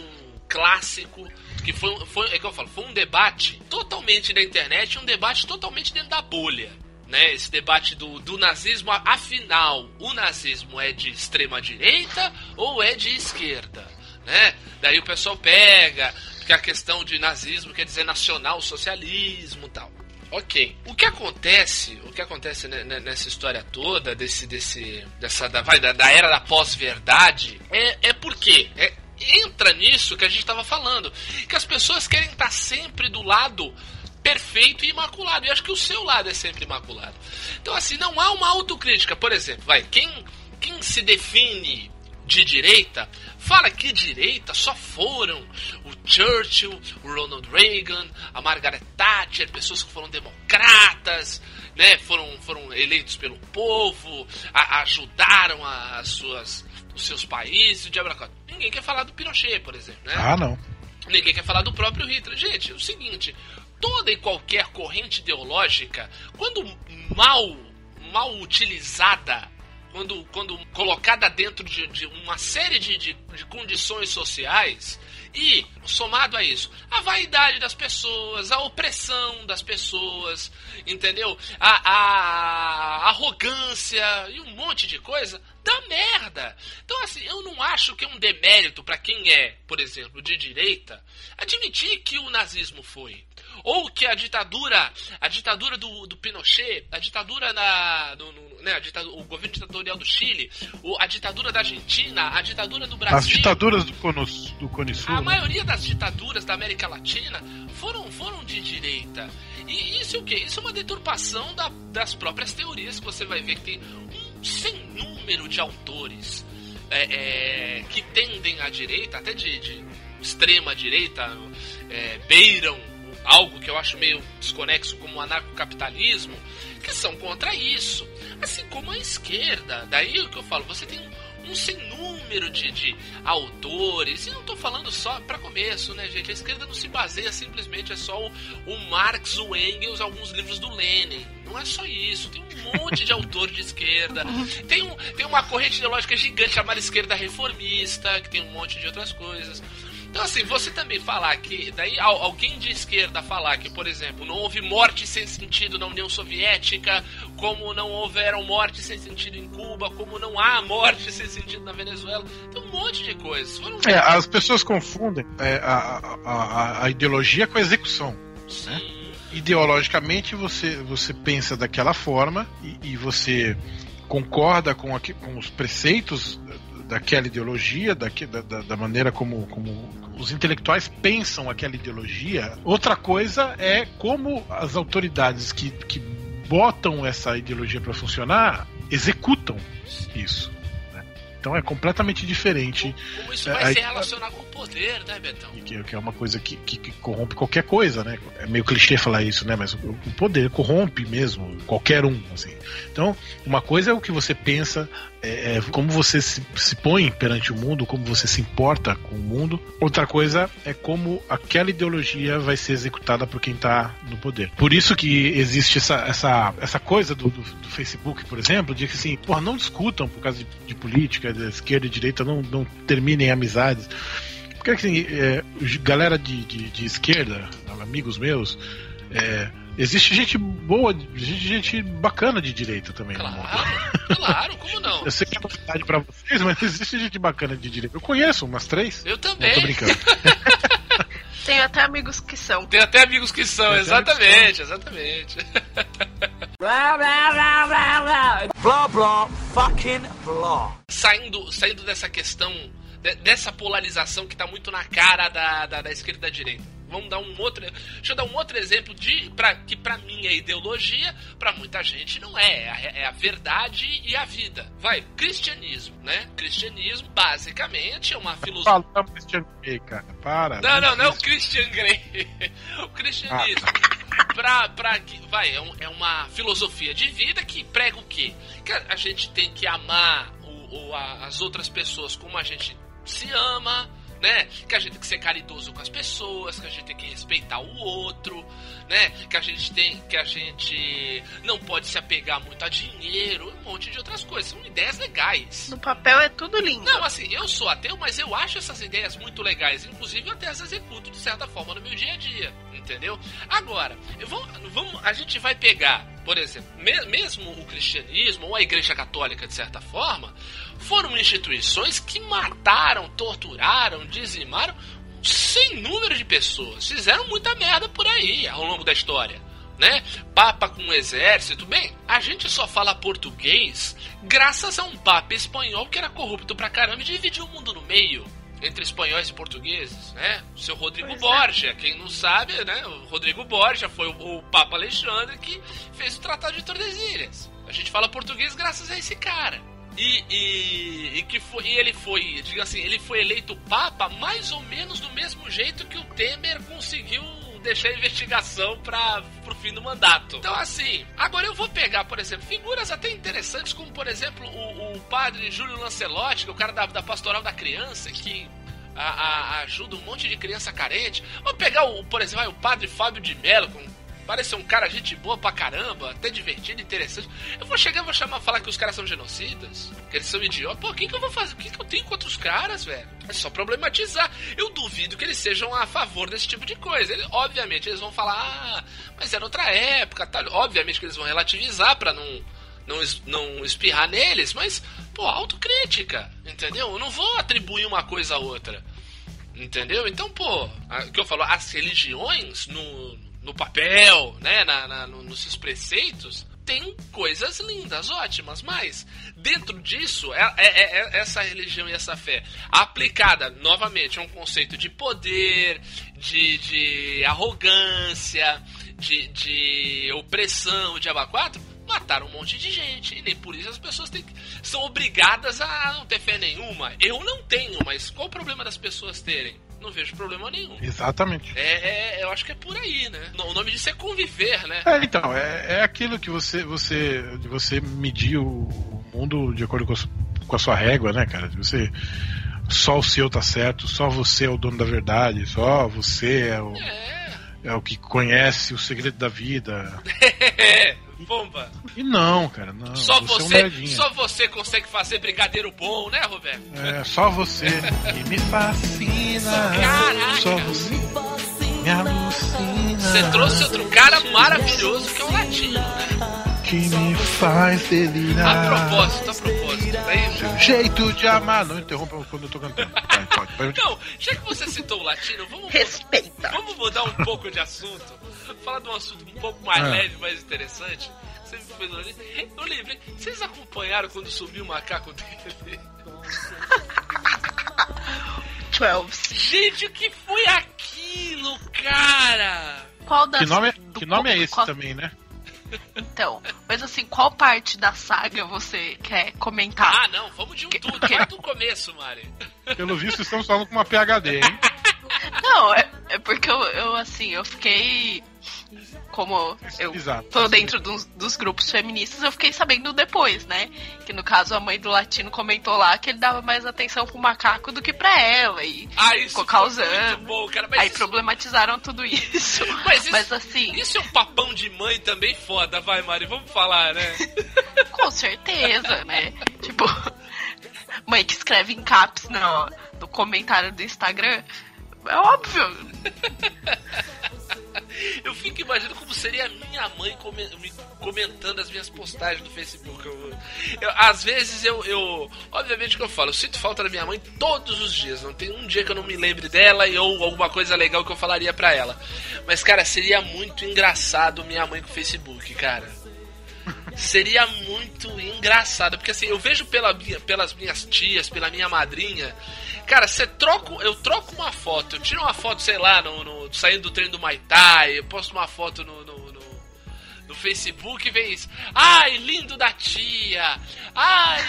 clássico que foi, foi é que eu falo, foi um debate totalmente na internet, um debate totalmente dentro da bolha. Né, esse debate do, do nazismo, afinal, o nazismo é de extrema direita ou é de esquerda? Né? Daí o pessoal pega que a questão de nazismo quer dizer nacional socialismo tal. Ok. O que acontece, o que acontece ne- ne- nessa história toda, desse, desse, dessa, da, vai, da, da era da pós-verdade, é, é porque é, entra nisso que a gente estava falando, que as pessoas querem estar sempre do lado perfeito e imaculado. E acho que o seu lado é sempre imaculado. Então, assim, não há uma autocrítica. Por exemplo, vai, quem, quem se define de direita fala que direita só foram o Churchill, o Ronald Reagan, a Margaret Thatcher, pessoas que foram democratas, né, foram, foram eleitos pelo povo, a- ajudaram as suas, os seus países, o diabo. Ninguém quer falar do Pinochet, por exemplo, né? Ah, não. Ninguém quer falar do próprio Hitler. Gente, é o seguinte: toda e qualquer corrente ideológica, quando mal, mal utilizada, quando, quando colocada dentro de, de uma série de, de, de condições sociais, e, somado a isso, a vaidade das pessoas, a opressão das pessoas, entendeu? A, a arrogância e um monte de coisa, dá merda. Então, assim, eu não acho que é um demérito para quem é, por exemplo, de direita, admitir que o nazismo foi. Ou que a ditadura, a ditadura do, do Pinochet, a ditadura na, do, no- né, a ditadura, o governo ditatorial do Chile, o- a ditadura da Argentina, a ditadura do Brasil. As ditaduras do Cone, do Cone Sul, A né? maioria das ditaduras da América Latina foram, foram de direita. E isso é o quê? Isso é uma deturpação da- das próprias teorias que você vai ver que tem um sem número de autores é, é, que tendem à direita, até de, de extrema direita, é, beiram algo que eu acho meio desconexo como o anarcocapitalismo, que são contra isso. Assim como a esquerda. Daí o que eu falo, você tem um, um sem número de, de autores, e não tô falando só para começo, né, gente? A esquerda não se baseia simplesmente, é só o, o Marx, o Engels, alguns livros do Lenin. Não é só isso, tem um monte de autor de esquerda. Tem, um, tem uma corrente ideológica gigante chamada esquerda reformista, que tem um monte de outras coisas. Então, assim, você também falar que. Daí al- alguém de esquerda falar que, por exemplo, não houve morte sem sentido na União Soviética, como não houveram mortes sem sentido em Cuba, como não há morte sem sentido na Venezuela. Tem um monte de coisas. Foram É, as pessoas confundem é, a, a- a- ideologia com a execução. Sim. Ideologicamente você, você pensa daquela forma e, e você concorda com, com os preceitos daquela ideologia, da, da- da maneira como, como os intelectuais pensam aquela ideologia. Outra coisa é como as autoridades que, que botam essa ideologia para funcionar executam isso. né? Então é completamente diferente Como isso É, vai aí- se relacionar com poder, né, Betão? e que, que é uma coisa que, que- que corrompe qualquer coisa, né? É meio clichê falar isso, né? Mas o, o poder corrompe mesmo qualquer um, assim. Então, uma coisa é o que você pensa, é, é como você se, se põe perante o mundo, como você se importa com o mundo. Outra coisa é como aquela ideologia vai ser executada por quem está no poder. Por isso que existe essa, essa, essa coisa do, do, do Facebook, por exemplo, de que assim, porra, não discutam por causa de, de política, da esquerda e direita, não, não terminem amizades. Porque assim, é, galera de, de, de esquerda, amigos meus, é, existe gente boa, existe gente bacana de direita também. Claro, claro, como não? Eu sei que é novidade pra vocês, mas existe gente bacana de direita. Eu conheço umas três. Eu Não, também. tô brincando. Tenho até amigos que são. Tem até amigos que são, Tem até amigos que exatamente, exatamente. Blah, blah, fucking blah. saindo, saindo dessa questão, de- dessa polarização que tá muito na cara da, da, da esquerda e da direita. Vamos dar um outro. Deixa eu dar um outro exemplo de pra, que pra mim é ideologia, pra muita gente não é. É a, é a verdade e a vida. Vai, cristianismo, né? Cristianismo, basicamente, é uma filosofia. Falamos Christian Grey, cara. Para. Não, não, não é o. Christian Grey. o cristianismo. Pra, pra, que- vai, é, um- é uma filosofia de vida que prega o quê? Que a, gente tem que amar as outras pessoas como a gente se ama, né? Que a gente tem que ser caridoso com as pessoas, que a gente tem que respeitar o outro, né? Que a gente tem, que a gente não pode se apegar muito a dinheiro, um monte de outras coisas. São ideias legais. No papel é tudo lindo. Não, assim, eu sou ateu, mas eu acho essas ideias muito legais. Inclusive, eu até as executo de certa forma no meu dia a dia. Entendeu? Agora, eu vou, vamos, a gente vai pegar, por exemplo, me- mesmo o cristianismo ou a igreja católica, de certa forma, foram instituições que mataram, torturaram, dizimaram um sem número de pessoas. Fizeram muita merda por aí ao longo da história. Né? Papa com exército. Bem, a gente só fala português graças a um papa espanhol que era corrupto pra caramba e dividiu o mundo no meio. Entre espanhóis e portugueses, né? O seu Rodrigo Pois é. Borgia, quem não sabe, né? O Rodrigo Borgia foi o, o Papa Alexandre que fez o Tratado de Tordesilhas. A gente fala português graças a esse cara. E, e, e que foi, e ele foi, diga assim, ele foi eleito Papa mais ou menos do mesmo jeito que o Temer conseguiu deixar a investigação para pro fim do mandato. Então, assim, agora eu vou pegar, por exemplo, figuras até interessantes, como, por exemplo, o, o padre Júlio Lancelotti, que é o cara da, da Pastoral da Criança, que a- a- ajuda um monte de criança carente. Vou pegar, o, por exemplo, o padre Fábio de Mello, com Parece um cara gente boa pra caramba, até divertido, interessante. Eu vou chegar e vou chamar, falar que os caras são genocidas, que eles são idiotas. Pô, o que, que eu vou fazer? O que, que eu tenho contra os caras, velho? É só problematizar. Eu duvido que eles sejam a favor desse tipo de coisa. Ele- obviamente, eles vão falar, ah, mas era outra época, tal. Obviamente que eles vão relativizar pra não, não, não espirrar neles, mas, pô, autocrítica, entendeu? Eu não vou atribuir uma coisa a outra. Entendeu? Então, pô, o que eu falo, as religiões no, no papel, né, na, na- no- nos seus preceitos, tem coisas lindas, ótimas, mas dentro disso, é, é- é- é essa religião e essa fé aplicada novamente a um conceito de poder, de, de arrogância, de, de opressão, de abacate, mataram um monte de gente. E nem por isso as pessoas têm, são obrigadas a não ter fé nenhuma. Eu não tenho, mas qual o problema das pessoas terem? Não vejo problema nenhum. Exatamente. É, é- eu acho que é por aí, né? O nome disso é conviver, né? É, então, é, é aquilo que você, você, de você medir o, mundo de acordo com a, com a sua régua, né, cara? De você. Só o seu tá certo, só você é o dono da verdade, só você é o, É. é o que conhece o segredo da vida. Pomba. E não, cara, não. Só é um você, merdinha. só você consegue fazer brigadeiro bom, né, Roberto? É, só você que me fascina. Caraca. Só você me alucina. Você trouxe outro cara maravilhoso que é o Latino, né? Que me faz delirar. A propósito, a propósito. Daí, Seu jeito de amar. Não interrompa quando eu tô cantando. Vai, pode, pode. Não, já que você citou o latino, vamos, Respeita. vamos mudar um pouco de assunto. Falar de um assunto um pouco mais Ah. leve, mais interessante. Você me fez no livro. No livro, vocês acompanharam quando subiu o macaco dele? 12. Gente, o que foi aquilo, cara? Qual das. Que nome, é- que nome é esse qual- também, né? Então, mas assim, qual parte da saga você quer comentar? Ah, não, vamos de um tudo. Vai do começo, Mari. Pelo visto, estamos falando com uma PHD, hein? Não, é, é porque eu, eu, assim, eu fiquei. Como eu Exato. tô dentro dos, dos grupos feministas, eu fiquei sabendo depois, né? Que no caso a mãe do latino comentou lá que ele dava mais atenção pro macaco do que pra ela. E Ah, isso ficou causando. muito bom, cara. Mas aí isso, problematizaram tudo isso. Mas Mas, isso- assim, isso é um papão de mãe também foda, vai, Mari, vamos falar, né? com certeza, né? Tipo, mãe que escreve em caps no, no comentário do Instagram. É óbvio. Eu fico imaginando como seria a minha mãe me comentando as minhas postagens no Facebook. Eu- eu- às vezes eu, eu. Obviamente que eu falo, eu sinto falta da minha mãe todos os dias. Não tem um dia que eu não me lembre dela e ou alguma coisa legal que eu falaria pra ela. Mas, cara, seria muito engraçado minha mãe com o Facebook, cara. Seria muito engraçado, porque assim, eu vejo pela minha- pelas minhas tias, pela minha madrinha, cara, você troca, eu troco uma foto, eu tiro uma foto, sei lá, no, no- saindo do trem do Maitai, eu posto uma foto no, no, no- no Facebook e vem isso, ai, lindo da tia, ai,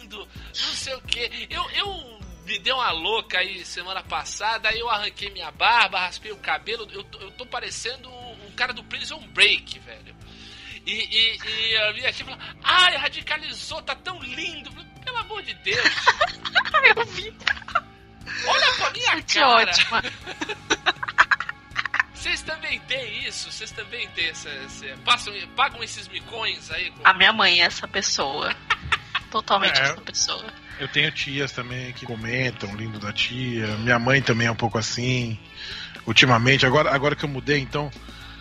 lindo, não sei o que, eu, eu me dei uma louca aí semana passada, aí eu arranquei minha barba, raspei o cabelo, eu, eu tô parecendo um cara do Prison Break, velho. E, e, e a minha tia falou, ai, radicalizou, tá tão lindo. Pelo amor de Deus, Eu vi. olha pra minha Que cara. ótima. Vocês também têm isso? Vocês também têm essa. essa- passam, pagam esses micões aí? Com... A minha mãe é essa pessoa. Totalmente É. essa pessoa. Eu tenho tias também que comentam, lindo da tia. Minha mãe também é um pouco assim. Ultimamente, agora, agora que eu mudei, então,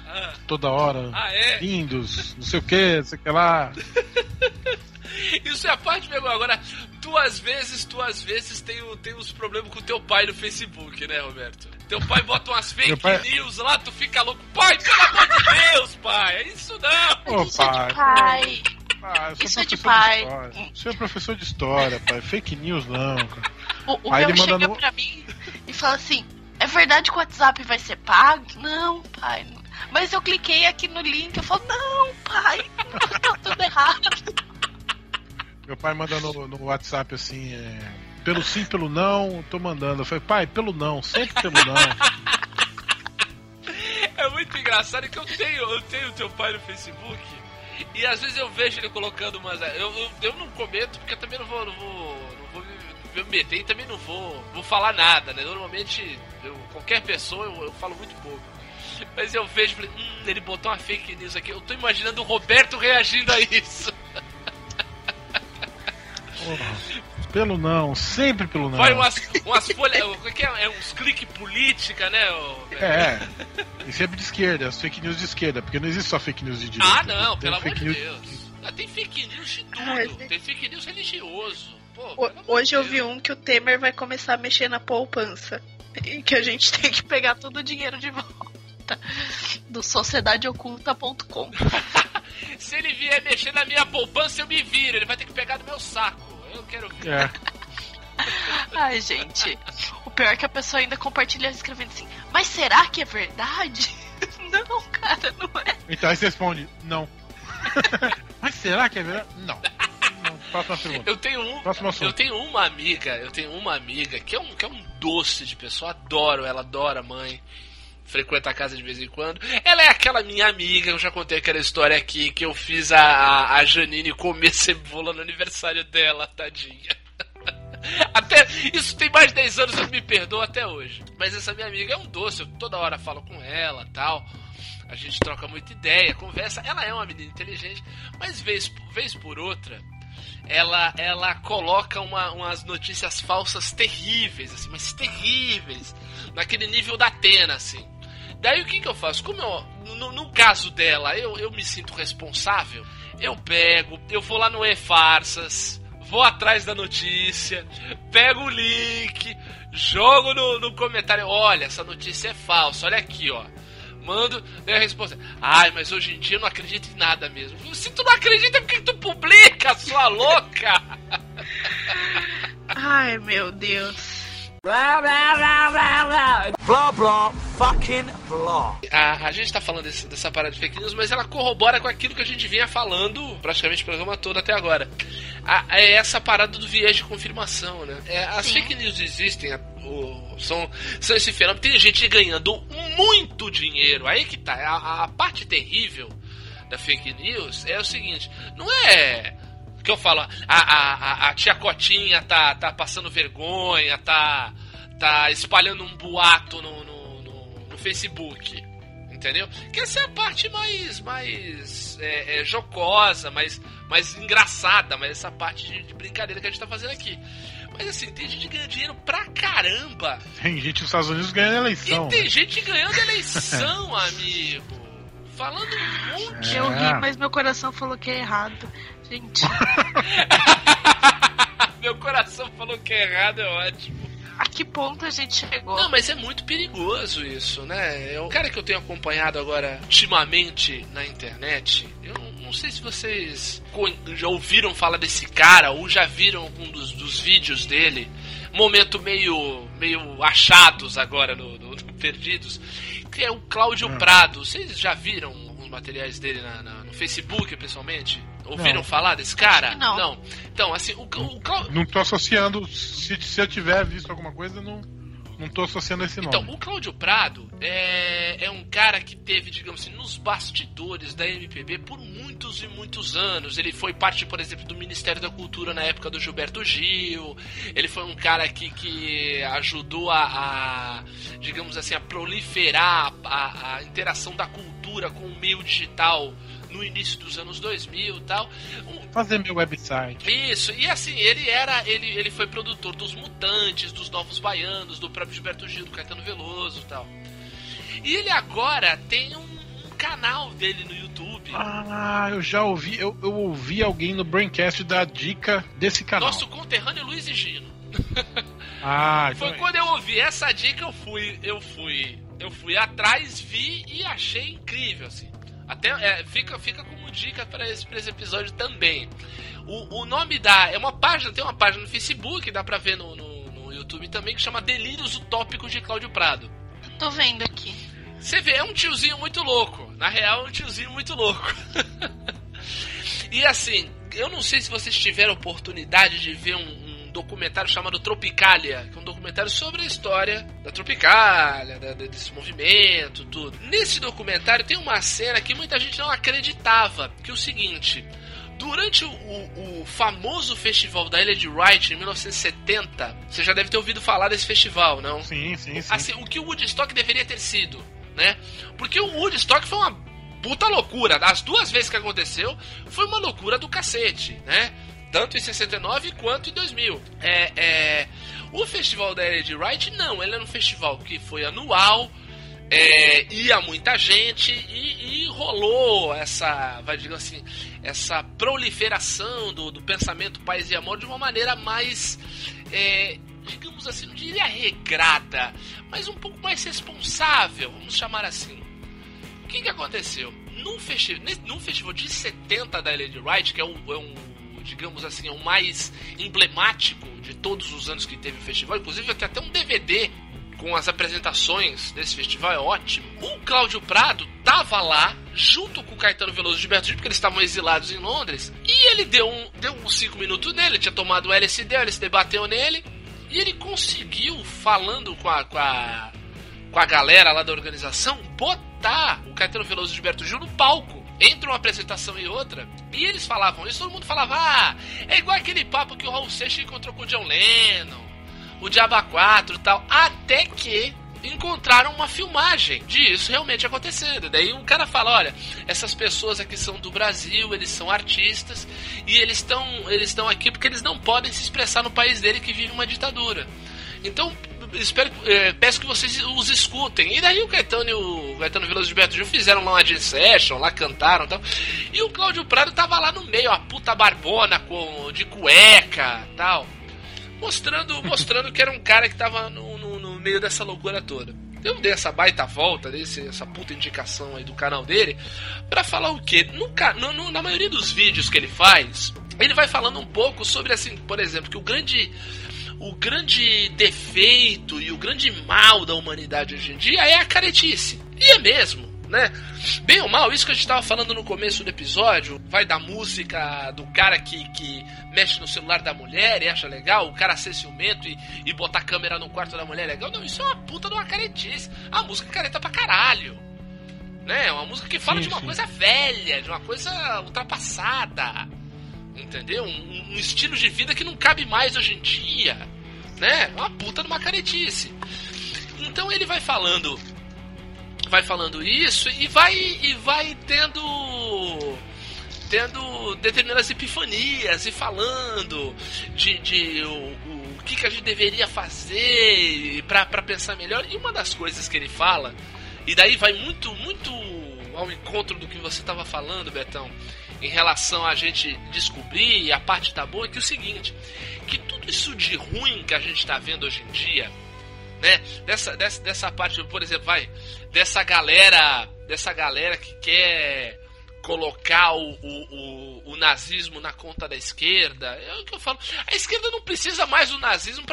Ah, toda hora. ah, é? Lindos, não sei o que, não sei o que lá. Isso é a parte mesmo. Agora, tu às vezes, tu às vezes tem, o- tem uns problemas com teu pai no Facebook, né, Roberto? Teu pai bota umas fake pai- news lá, tu fica louco. Pai, pelo amor de Deus, pai, é isso não. Ô, Isso é pai. de pai. Ah, Isso é de professor pai. Você é professor de história, pai. Fake news não, cara. O, o Aí meu ele manda chega no- pra mim e fala assim: é verdade que o WhatsApp vai ser pago? Não, pai. Mas eu cliquei aqui no link. Eu falo: não, pai. Tá tudo errado. Meu pai manda no, no WhatsApp assim, é, pelo sim, pelo não, tô mandando. Eu falei, pai, pelo não, sempre pelo não. É muito engraçado que eu tenho, eu tenho teu pai no Facebook e às vezes eu vejo ele colocando umas. Eu, eu, eu não comento porque também não vou, não vou, não vou me, me meter e também não vou, vou falar nada, né? Normalmente, eu, qualquer pessoa eu, eu falo muito pouco. Mas eu vejo falei, hum, ele botou uma fake news aqui. Eu tô imaginando o Roberto reagindo a isso. Pelo não, sempre pelo não. Vai umas, umas folhas. O que é? É uns cliques política, né? É, e sempre de esquerda, as fake news de esquerda, porque não existe só fake news de direita. Ah, não, Tem pelo amor fake de news- Deus. Ah, tem fake news de tudo. Ah. Tem fake news religioso. Pô, Hoje eu vi um que o Temer vai começar a mexer na poupança. E que a gente tem que pegar todo o dinheiro de volta. Do sociedadeoculta.com. Se ele vier mexer na minha poupança, eu me viro. Ele vai ter que pegar do meu saco. Eu quero ver. É, Ai, gente. O pior é que a pessoa ainda compartilha escrevendo assim: Mas será que é verdade? Não, cara, não é. então aí você responde, não. Mas será que é verdade? Não. Próxima pergunta. Eu tenho um. Eu tenho uma amiga, eu tenho uma amiga que é um, que é um doce de pessoa, adoro ela, adora a mãe. Frequenta a casa de vez em quando. Ela é aquela minha amiga, eu já contei aquela história aqui, que eu fiz a, a, Janine comer cebola no aniversário dela, tadinha. Até isso tem mais de 10 anos, eu me perdoo até hoje. Mas essa minha amiga é um doce, eu toda hora falo com ela tal. A gente troca muita ideia, conversa. Ela é uma menina inteligente, mas vez, vez por outra, ela, ela coloca uma, umas notícias falsas terríveis, assim, mas terríveis, naquele nível da Atena, assim. Daí o que, que eu faço? Como eu, no, no caso dela, eu, eu me sinto responsável, eu pego, eu vou lá no E-Farsas, vou atrás da notícia, pego o link, jogo no, no comentário, olha, essa notícia é falsa, olha aqui, ó. Mando, daí a resposta, ai, mas hoje em dia eu não acredito em nada mesmo. Se tu não acredita, por que tu publica, sua louca? Ai, meu Deus. Blah, blah, blah, blah, blah. Blah, blah, fucking blah. A, a gente tá falando desse- dessa parada de fake news, mas ela corrobora com aquilo que a gente vinha falando praticamente o programa todo até agora. A- é essa parada do viés de confirmação, né? É, as Sim. fake news existem, a- o- são, são esse fenômeno. Tem gente ganhando muito dinheiro. Aí que tá. A, a parte terrível da fake news é o seguinte: não é. Que eu falo, a, a, a- a tia Cotinha tá, tá passando vergonha, tá, tá espalhando um boato no, no, no- no Facebook. Entendeu? Que essa é a parte mais, mais é, é, jocosa, mais, mais engraçada, mas essa parte de, de brincadeira que a gente tá fazendo aqui. Mas assim, tem gente ganhando dinheiro pra caramba. Tem gente nos Estados Unidos ganhando eleição. E tem né? gente ganhando eleição, amigo. Falando um monte. Eu É. ri, mas meu coração falou que é errado. Gente, Meu coração falou que é errado, é ótimo. a que ponto a gente chegou? Não, mas é muito perigoso isso, né? É um cara que eu tenho acompanhado agora ultimamente na internet. Eu não sei se vocês já ouviram falar desse cara ou já viram algum dos, dos vídeos dele. Momento meio, meio achados agora no, no- no Perdidos. Que é o Cláudio Prado. Vocês já viram alguns materiais dele na- na- no Facebook, pessoalmente? Ouviram Não. falar desse cara? que não. Então, assim, o, o Cláudio. Não tô associando. Se, se eu tiver visto alguma coisa, não, não tô associando esse nome. Então, o Cláudio Prado é, é um cara que teve, digamos assim, nos bastidores da MPB por muitos e muitos anos. Ele foi parte, por exemplo, do Ministério da Cultura na época do Gilberto Gil. Ele foi um cara que, que ajudou a, a, digamos assim, a proliferar a, a interação da cultura com o meio digital no início dos anos 2000 e tal. Um, Fazer meu website. isso, e assim, ele era. Ele, ele foi produtor dos Mutantes, dos Novos Baianos, do próprio Gilberto Gil, do Caetano Veloso e tal. E ele agora tem um, canal dele no YouTube. Ah, eu já ouvi. Eu, eu ouvi alguém no Braincast dar dica desse canal. Nosso conterrâneo Luiz e Gino. Ah, então Foi é quando eu ouvi essa dica, eu fui, eu fui, eu fui atrás, vi e achei incrível, assim. Até é, fica, fica como dica para esse, pra esse episódio também. O, o nome da. É uma página, tem uma página no Facebook, dá pra ver no, no, no YouTube também, que chama Delírios Utópicos de Cláudio Prado. Tô vendo aqui. Você vê, é um tiozinho muito louco. Na real, é um tiozinho muito louco. e assim, eu não sei se vocês tiveram oportunidade de ver um, um documentário chamado Tropicália, que é um documentário sobre a história da Tropicália, da- desse movimento, tudo. Nesse documentário tem uma cena que muita gente não acreditava, que é o seguinte. Durante o, o- o famoso festival da Ilha de Wright, em 1970, você já deve ter ouvido falar desse festival, não? Sim, sim, sim. assim, o que o Woodstock deveria ter sido, né? Porque o Woodstock foi uma puta loucura. As duas vezes que aconteceu, foi uma loucura do cacete, né? Tanto em 69 quanto em 2000. É, é, o festival da de Wright, não. Ele era um festival que foi anual, é, ia muita gente e, e rolou essa, vai dizer assim, essa proliferação do, do pensamento paz e amor de uma maneira mais, é, digamos assim, não diria regrada, mas um pouco mais responsável, vamos chamar assim. O que, que aconteceu? Num, festi nesse- num festival de 70 da Lady Wright, que é um, é um, digamos assim, é o mais emblemático de todos os anos que teve o festival, inclusive tem até um DVD com as apresentações desse festival, é ótimo. O Cláudio Prado tava lá, junto com o Caetano Veloso e Gilberto Gil, porque eles estavam exilados em Londres, e ele deu um, deu uns 5 minutos nele, tinha tomado o LSD, o LSD bateu nele, e ele conseguiu, falando com a, com a, com a galera lá da organização, botar o Caetano Veloso e Gilberto Gil no palco. Entre uma apresentação e outra, e eles falavam isso, todo mundo falava, ah, é igual aquele papo que o Raul Seixas encontrou com o John Lennon, o Diaba 4 e tal, até que encontraram uma filmagem disso realmente acontecendo. Daí um cara fala, olha, essas pessoas aqui são do Brasil, eles são artistas e eles estão eles estão aqui porque eles não podem se expressar no país dele que vive uma ditadura. Então, espero, é, peço que vocês os escutem. E daí o Caetano e o Caetano Veloso de Beto Gil fizeram lá uma jam session, lá cantaram e tal. E o Cláudio Prado tava lá no meio, a puta barbona com, de cueca tal. Mostrando, mostrando que era um cara que tava no, no, no meio dessa loucura toda. Eu dei essa baita volta, desse, essa puta indicação aí do canal dele, para falar o quê? No, no, na maioria dos vídeos que ele faz, ele vai falando um pouco sobre, assim, por exemplo, que o grande o grande defeito e o grande mal da humanidade hoje em dia é a caretice. E é mesmo, né? Bem ou mal, isso que a gente estava falando no começo do episódio, vai da música do cara que, que mexe no celular da mulher e acha legal, o cara ser ciumento e, e botar a câmera no quarto da mulher é legal. Não, isso é uma puta de uma caretice. A música é careta pra caralho. Né? É uma música que fala sim, de uma sim. coisa velha, de uma coisa ultrapassada entendeu? Um, um, estilo de vida que não cabe mais hoje em dia, né? Uma puta de uma caretice. Então ele vai falando, vai falando isso e vai e vai tendo tendo determinadas epifanias e falando de, de o, o, o que, que a gente deveria fazer para pensar melhor. E uma das coisas que ele fala, e daí vai muito, muito ao encontro do que você estava falando, Betão, em relação a gente descobrir, e a parte tá boa, é que é o seguinte, que tudo isso de ruim que a gente está vendo hoje em dia, né? Dessa, dessa, dessa parte, por exemplo, vai, dessa galera, dessa galera que quer colocar o, o, o, o, nazismo na conta da esquerda. É o que eu falo. A esquerda não precisa mais do nazismo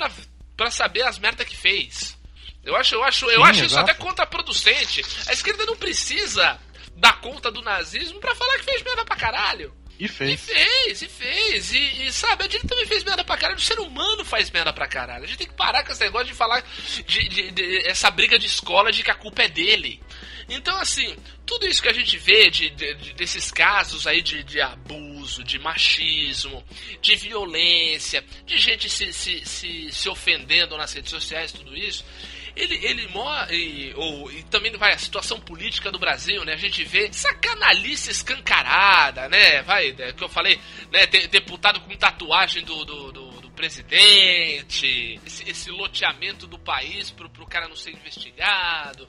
para saber as merdas que fez. Eu acho, eu acho, Sim, eu acho isso até contraproducente. A esquerda não precisa dar conta do nazismo para falar que fez merda pra caralho. E fez. E fez, e fez. E, e, sabe, a direita também fez merda pra caralho. O ser humano faz merda pra caralho. A gente tem que parar com esse negócio de falar de, de, de essa briga de escola de que a culpa é dele. Então, assim, tudo isso que a gente vê de, de, de desses casos aí de, de, abuso, de machismo, de violência, de gente se, se, se, se ofendendo nas redes sociais, tudo isso, ele, ele morre, ou e também vai a situação política do Brasil, né? A gente vê essa canalice escancarada, né? Vai, é, que eu falei, né? De, deputado com tatuagem do, do, do, presidente, esse, esse, loteamento do país pro, pro cara não ser investigado,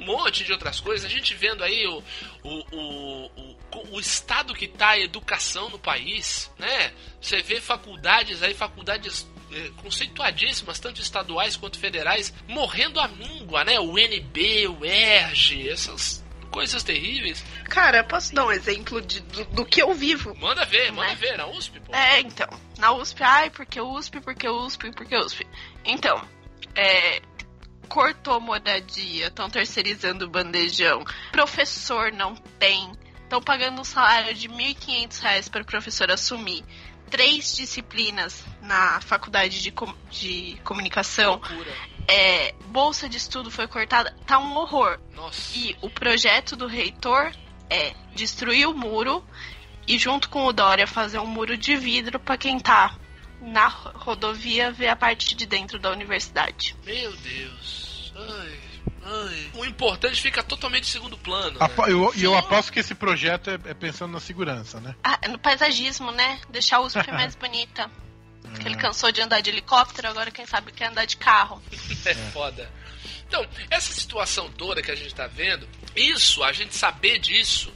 um monte de outras coisas. A gente vendo aí o, o, o, o, o estado que tá a educação no país, né? Você vê faculdades aí, faculdades conceituadíssimas, tanto estaduais quanto federais, morrendo à míngua, né? O NB, o ERG, essas coisas terríveis. Cara, posso dar um exemplo de, do, do que eu vivo? Manda ver, manda né? ver, na USP, pô. É, então. Na USP, ai, porque USP, porque USP, porque USP. Então, é, cortou moradia, estão terceirizando o bandejão, professor não tem, estão pagando um salário de R$ 1.500 para o professor assumir três disciplinas na faculdade de, com, de comunicação. É, bolsa de estudo foi cortada, tá um horror. Nossa. E o projeto do reitor é destruir o muro e junto com o Dória fazer um muro de vidro para quem tá na rodovia ver a parte de dentro da universidade. Meu Deus. Ai. Ai. O importante fica totalmente em segundo plano. Né? E eu, eu, aposto que esse projeto é, é, pensando na segurança, né? Ah, no paisagismo, né? Deixar a USP mais bonita. Porque ele cansou de andar de helicóptero, agora quem sabe quer andar de carro. é foda. Então, essa situação toda que a gente tá vendo, isso, a gente saber disso,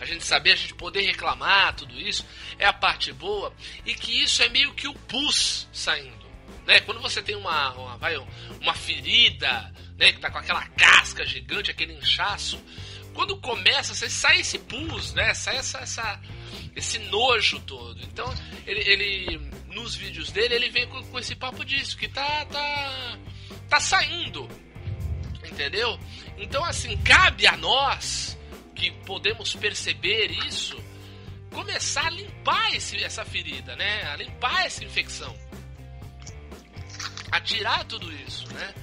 a gente saber, a gente poder reclamar, tudo isso, é a parte boa, e que isso é meio que o pus saindo. Né? Quando você tem uma, uma, vai, uma ferida, né, que tá com aquela casca gigante, aquele inchaço, quando começa, você sai esse pus, né? Sai essa, essa, esse nojo todo. Então, ele, ele nos vídeos dele, ele vem com, com, esse papo disso, que tá, tá, tá saindo. Entendeu? Então, assim, cabe a nós que podemos perceber isso, começar a limpar esse, essa ferida, né? A limpar essa infecção. A tirar tudo isso, né?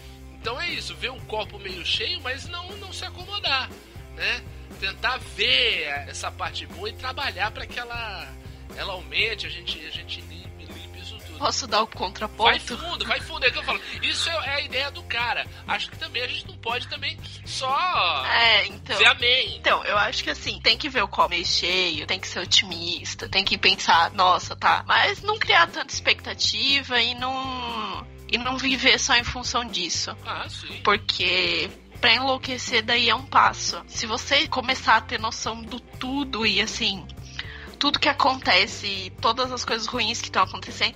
Então é isso, ver um copo meio cheio, mas não, não se acomodar, né? tentar ver essa parte boa e trabalhar para que ela, ela aumente, a gente, a gente limpe, limpe isso tudo. Posso dar o Vai contraponto? fundo, vai fundo, é o que eu falo. Isso é, é a ideia do cara. Acho que também a gente não pode também só É, então. dizer amém. Então, eu acho que assim, tem que ver o copo meio cheio, tem que ser otimista, tem que pensar, nossa, tá. Mas não criar tanta expectativa e não. E não viver só em função disso. Ah, sim. Porque pra enlouquecer daí é um passo. Se você começar a ter noção do tudo e assim, tudo que acontece, todas as coisas ruins que estão acontecendo,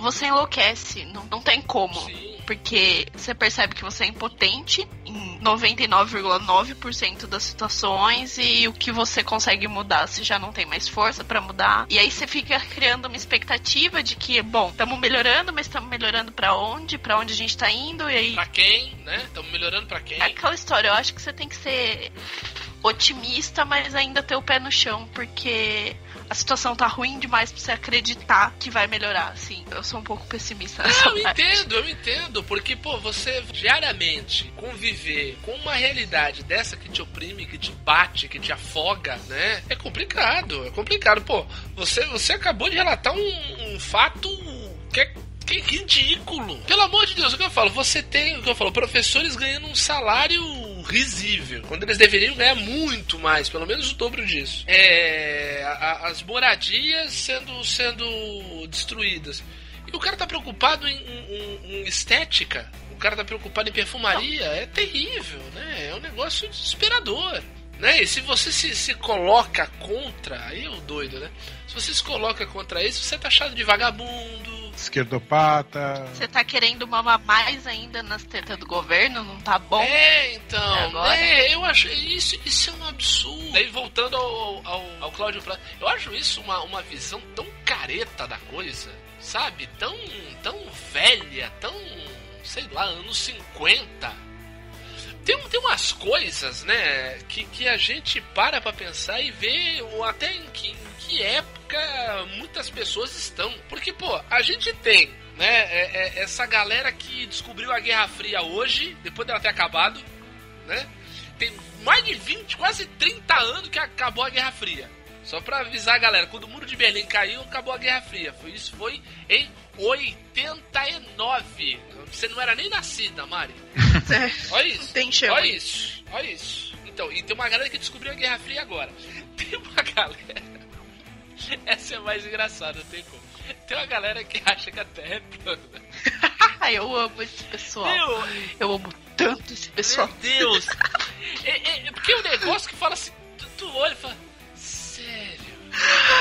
você enlouquece. Não, não tem como. Sim. Porque você percebe que você é impotente em 99,9% das situações e o que você consegue mudar, você já não tem mais força pra mudar. E aí você fica criando uma expectativa de que, bom, estamos melhorando, mas estamos melhorando pra onde? Pra onde a gente tá indo? E aí Pra quem, né? Estamos melhorando pra quem? é aquela história, eu acho que você tem que ser otimista, mas ainda ter o pé no chão, porque a situação tá ruim demais pra você acreditar que vai melhorar, assim. Eu sou um pouco pessimista nessa Não, eu parte. entendo, eu entendo, porque, pô, você diariamente conviver com uma realidade dessa que te oprime, que te bate, que te afoga, né? É complicado, é complicado. Pô, você, você acabou de relatar um, um fato que é, que é ridículo. Pelo amor de Deus, o que eu falo? Você tem, o que eu falo, professores ganhando um salário risível, quando eles deveriam ganhar muito mais, pelo menos o dobro disso. É, a- as moradias sendo, sendo destruídas. E o cara tá preocupado em, em- em estética, o cara tá preocupado em perfumaria, é terrível, né? É um negócio desesperador. Né? E se você se, se coloca contra, aí é o doido, né? Se você se coloca contra isso, você tá achado de vagabundo. Esquerdopata. Você tá querendo mamar mais ainda nas tetas do governo? Não tá bom? É, então, Agora? né? Eu acho isso, isso é um absurdo. Aí voltando ao, ao, ao Cláudio Prata, eu acho isso uma, uma visão tão careta da coisa, sabe? Tão, tão velha, tão, sei lá, anos 50. Tem, tem umas coisas, né, que, que a gente para pra pensar e vê até em que, em que época muitas pessoas estão. Porque, pô, a gente tem, né, é- é- essa galera que descobriu a Guerra Fria hoje, depois dela ter acabado, né? Tem mais de 20, quase 30 anos que acabou a Guerra Fria. Só pra avisar a galera, quando o muro de Berlim caiu, acabou a Guerra Fria. Isso foi em 89. Você não era nem nascida, Mari. Olha isso. Tem chão Olha isso. Olha isso. Então, e tem uma galera que descobriu a Guerra Fria agora. Tem uma galera. Essa é mais engraçada, não tem como. Tem uma galera que acha que a Terra é plana. Eu amo esse pessoal. Meu, Eu amo tanto esse pessoal. Meu Deus! é, é- é porque é um negócio que fala assim, tu, tu olha e fala?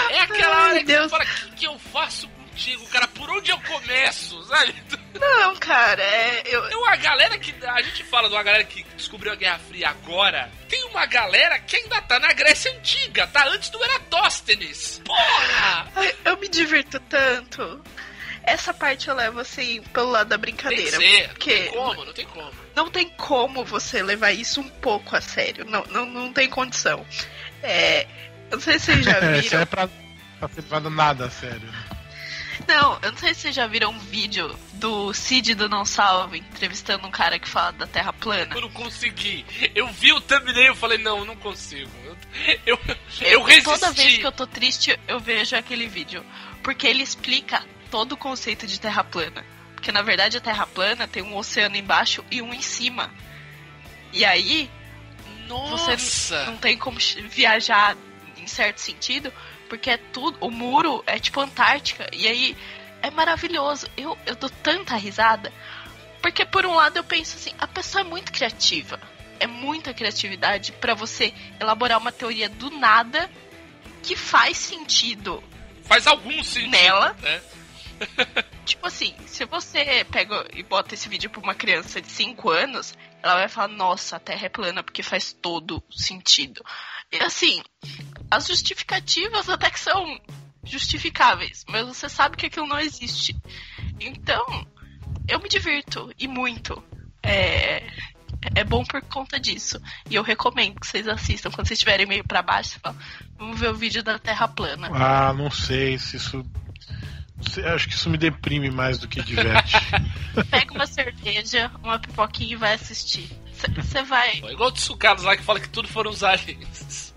É aquela Ai, hora que fala, o que, que eu faço contigo, cara? Por onde eu começo, sabe? Não, cara, é. Eu, Tem uma galera que. A gente fala de uma galera que descobriu a Guerra Fria agora. Tem uma galera que ainda tá na Grécia Antiga, tá antes do Eratóstenes. Porra! Ai, eu me divirto tanto. Essa parte eu levo assim pelo lado da Tem brincadeira. ser, não porque tem como, não tem como. não tem como você levar isso um pouco a sério. Não, não, não tem condição. É, eu não sei se vocês já É, isso viram. é pra, pra ser levado nada sério. né? Não, eu não sei se vocês já viram um vídeo do Cid do Não Salve entrevistando um cara que fala da Terra plana. Eu não consegui. Eu vi o thumbnail e falei, não, não consigo. Eu, eu, eu resisti. Toda vez que eu tô triste, eu vejo aquele vídeo. Porque ele explica todo o conceito de terra plana. Porque na verdade a terra plana tem um oceano embaixo e um em cima. E aí Nossa! você não tem como viajar certo sentido, porque é tudo. O muro é tipo Antártica. E aí é maravilhoso. Eu, eu dou tanta risada. Porque por um lado eu penso assim, a pessoa é muito criativa. É muita criatividade pra você elaborar uma teoria do nada que faz sentido. Faz algum sentido. Nela? Né? Tipo assim, se você pega e bota esse vídeo pra uma criança de 5 anos, ela vai falar, nossa, a Terra é plana porque faz todo sentido. E assim, as justificativas até que são justificáveis, mas você sabe que aquilo não existe. Então, eu me divirto, e muito. É, é bom por conta disso. E eu recomendo que vocês assistam. Quando vocês estiverem meio pra baixo, você fala, vamos ver o vídeo da Terra plana. Ah, não sei se isso. Acho que isso me deprime mais do que diverte. Pega uma cerveja, uma pipoquinha e vai assistir. Você vai. Igual o Tsukados lá que fala que tudo foram os aliens.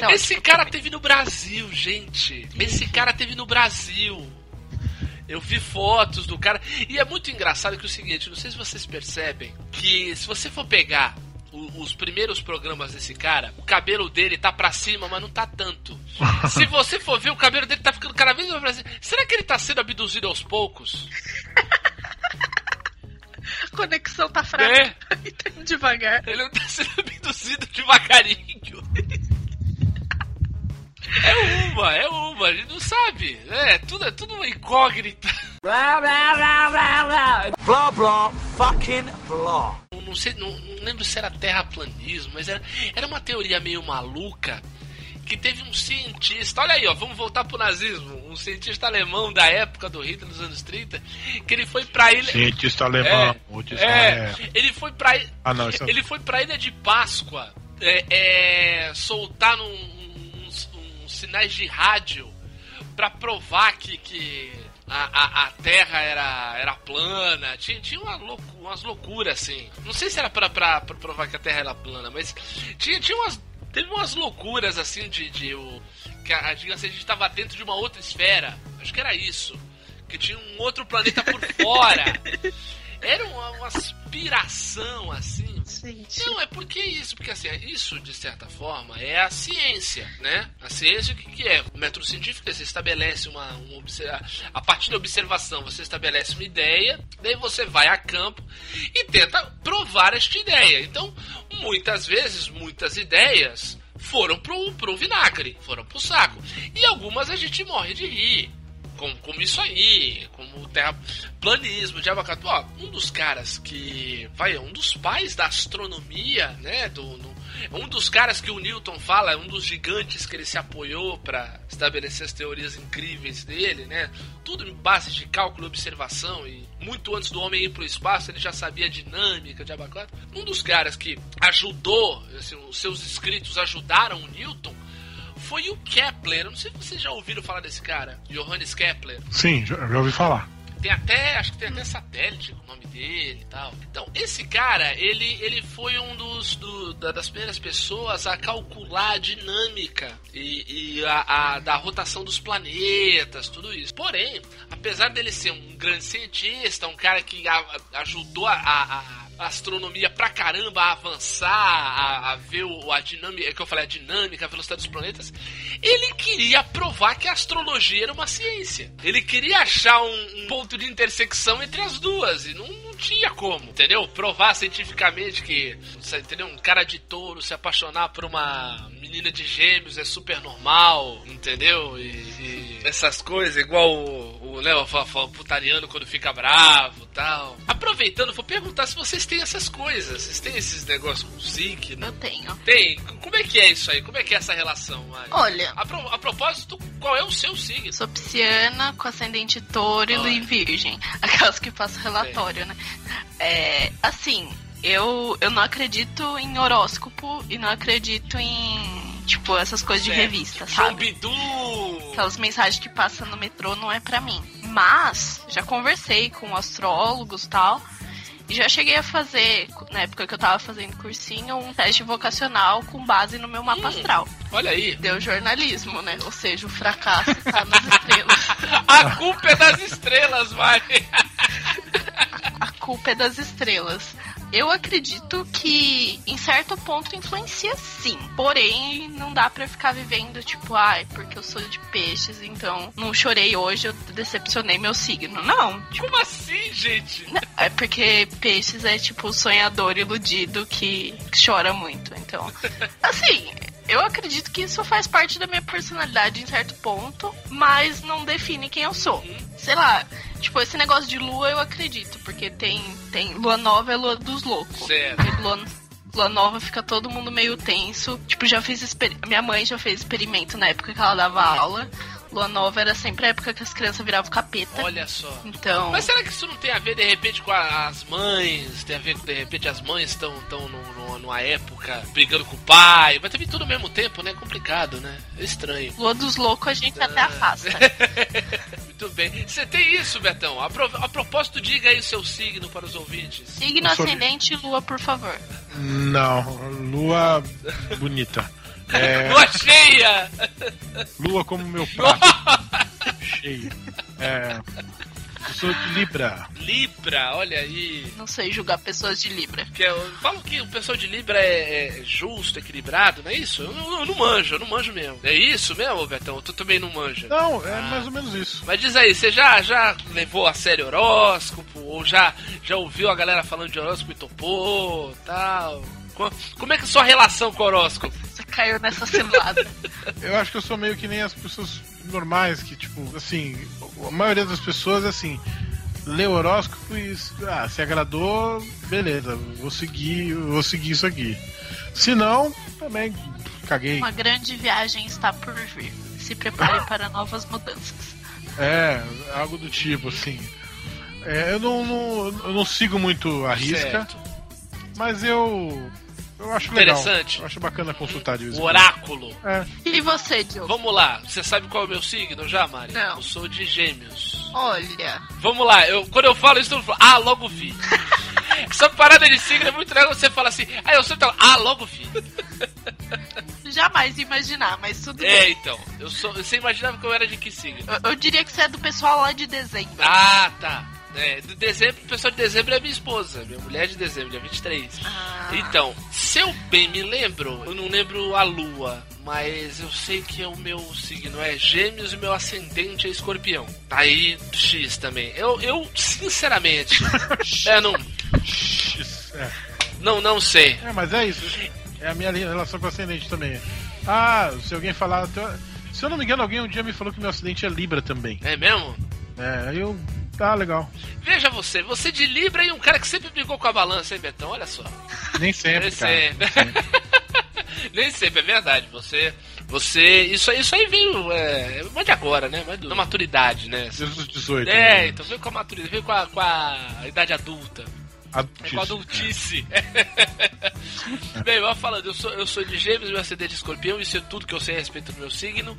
Não, Esse tipo, cara teve no Brasil, gente. Esse cara teve no Brasil. Eu vi fotos do cara. E é muito engraçado que é o seguinte, não sei se vocês percebem, que se você for pegar o- os primeiros programas desse cara, o cabelo dele tá pra cima, mas não tá tanto. Se você for ver, o cabelo dele tá ficando cada vez mais pra cima. Será que ele tá sendo abduzido aos poucos? A conexão tá fraca. É. Tá indo devagar. Ele não tá sendo abduzido devagarinho. É uma, é uma, a gente não sabe. É, tudo, é tudo uma incógnita. Blah, blah, blah, blah, blah. Blah, blah, fucking blah. Não, não sei, não, não lembro se era terraplanismo, mas era, era uma teoria meio maluca que teve um cientista, olha aí, ó, vamos voltar pro nazismo, um cientista alemão da época do Hitler nos anos 30, que ele foi pra ilha. Cientista alemão. É, o de- é, ele foi pra Ah, não, isso é- ele foi pra ilha de Páscoa é, é, soltar num- uns, uns sinais de rádio pra provar que, que a, a, a Terra era, era plana. Tinha, tinha uma loucu- umas loucuras assim. Não sei se era pra, pra, pra provar que a Terra era plana, mas tinha, tinha umas. Teve umas loucuras assim de. de o, que a, digamos assim, a gente tava dentro de uma outra esfera. Acho que era isso. Que tinha um outro planeta por fora. Era uma, uma aspiração assim. Gente. Não, é porque isso, porque assim, isso de certa forma é a ciência, né? A ciência o que, que é? O método científico é você estabelece uma, uma a partir da observação você estabelece uma ideia, daí você vai a campo e tenta provar esta ideia. Então, muitas vezes, muitas ideias foram pro, pro vinagre, foram pro saco. E algumas a gente morre de rir. Como, como isso aí, como o terraplanismo, de. Ó, um dos caras que. Vai, um dos pais da astronomia, né? Do, no- um dos caras que o Newton fala, um dos gigantes que ele se apoiou para estabelecer as teorias incríveis dele, né? Tudo em base de cálculo e observação. E muito antes do homem ir pro espaço, ele já sabia a dinâmica de abacatu. Um dos caras que ajudou, assim, os seus escritos ajudaram o Newton foi o Kepler. Eu não sei se vocês já ouviram falar desse cara, Johannes Kepler. Sim, já, já ouvi falar. Tem até, acho que tem até satélite com o nome dele e tal. Então, esse cara, ele, ele foi um dos do- da- das primeiras pessoas a calcular a dinâmica e, e a, a- da rotação dos planetas, tudo isso. Porém, apesar dele ser um grande cientista, um cara que a- ajudou a, a- astronomia pra caramba a avançar, a, a ver o, a dinâmica, é que eu falei, a dinâmica, a velocidade dos planetas, ele queria provar que a astrologia era uma ciência. Ele queria achar um, um ponto de intersecção entre as duas e não, não tinha como, entendeu? Provar cientificamente que, entendeu? Um cara de touro se apaixonar por uma menina de gêmeos é super normal, entendeu? E, e essas coisas, igual o, o Léo fala, putariano quando fica bravo tal. Aproveitando, vou perguntar se vocês têm essas coisas. Vocês têm esses negócios com signo? Eu tenho. Tem. Como é que é isso aí? Como é que é essa relação, Mari? Olha, A, pro- a propósito, qual é o seu signo? sou pisciana com ascendente touro e virgem. Aquelas que passam relatório, né? É, assim, eu, eu não acredito em horóscopo e não acredito em, tipo, essas coisas de Certo. revista, sabe? Shoubidu! Aquelas mensagens que passam no metrô não é pra mim. Mas, já conversei com astrólogos e tal. E já cheguei a fazer, na época que eu tava fazendo cursinho, um teste vocacional com base no meu mapa Hum. astral. Olha aí. Deu jornalismo, né? Ou seja, o fracasso tá nas estrelas. A culpa é das estrelas, Mari. A culpa é das estrelas. Eu acredito que em certo ponto influencia sim. Porém, não dá pra ficar vivendo tipo, ai, porque eu sou de peixes, então não chorei hoje, eu decepcionei meu signo. Não. Tipo, Como assim, gente? é porque peixes é tipo o sonhador iludido que chora muito. Então, assim, eu acredito que isso faz parte da minha personalidade em certo ponto, mas não define quem eu sou. Sei lá, tipo, esse negócio de lua eu acredito, porque tem, tem lua nova é lua dos loucos. Certo. E Lua, lua nova fica todo mundo meio tenso. Tipo, já fiz minha mãe já fez experimento na época que ela dava aula. Lua nova era sempre a época que as crianças viravam capeta. Olha só. Então, Mas será que isso não tem a ver, de repente, com a- as mães? Tem a ver com, de repente, as mães estão tão num- numa, numa época brigando com o pai? Mas também tudo ao mesmo tempo, né? É complicado, né? É estranho. lua dos loucos a gente até afasta. Muito bem. Você tem isso, Betão? A, pro- a propósito, diga aí o seu signo para os ouvintes. Signo ascendente e lua, por favor. Não, lua bonita. É, Lua cheia! lua como meu prato. Cheio. É, eu sou de Libra. Libra, olha aí. Não sei julgar pessoas de Libra. Que eu falo que o pessoal de Libra é, é justo, equilibrado, não é isso? Eu não, eu não manjo, eu não manjo mesmo. É isso mesmo, Betão? Tu também não manja. Não, é mais ou menos isso. Mas diz aí, você já, já levou a sério horóscopo? Ou já, já ouviu a galera falando de horóscopo e topou, tal? Co- Como é que é a sua relação com o horóscopo? Você caiu nessa cilada. Eu acho que eu sou meio que nem as pessoas normais, que, tipo, assim, a maioria das pessoas, assim, lê o horóscopo e, ah, se agradou, beleza, vou seguir, vou seguir isso aqui. Se não, também caguei. Uma grande viagem está por vir. Se prepare para novas mudanças. É, algo do tipo, assim. É, eu, não, não- eu não sigo muito a risca, Certo. Mas eu. Eu acho legal. Interessante. Eu acho bacana consultar de vez em oráculo. É. E você, Diogo? Vamos lá, você sabe qual é o meu signo já, Mari? Não. Eu sou de gêmeos. Olha, Vamos lá, eu, quando eu falo isso, eu falo, ah, logo vi. Essa parada de signo é muito legal, você fala assim, ah, eu sempre falo, ah, logo vi. jamais imaginar, mas tudo É, bem. então, eu sou, você imaginava que eu era de que signo? Eu, eu diria que você é do pessoal lá de dezembro. Ah, tá. É, de dezembro, o pessoal de dezembro é minha esposa, minha mulher de dezembro, dia 23. Ah. Então, se eu bem me lembro, eu não lembro a lua, mas eu sei que é o meu signo é gêmeos e meu ascendente é escorpião. Tá aí X também. Eu, eu sinceramente, é, não, É. não, não sei. É, mas é isso. É a minha relação com o ascendente também. Ah, se alguém falar. Se eu não me engano, alguém um dia me falou que meu acidente é Libra também. É mesmo? É, aí eu. Tá legal. Veja você, você de Libra e um cara que sempre brigou com a balança, hein, Betão? Olha só. Nem sempre, Nem sempre. Nem sempre, é verdade. Você. Você. Isso, aí- isso aí veio. É, mais de agora, né? Mais do- da maturidade, né? Desde os 18. É, né? então veio com a maturidade, veio com a, com a idade adulta. É com a adultice. Bem, eu falando, eu sou, eu sou de gêmeos, meu ascendente de escorpião, isso é tudo que eu sei a respeito do meu signo.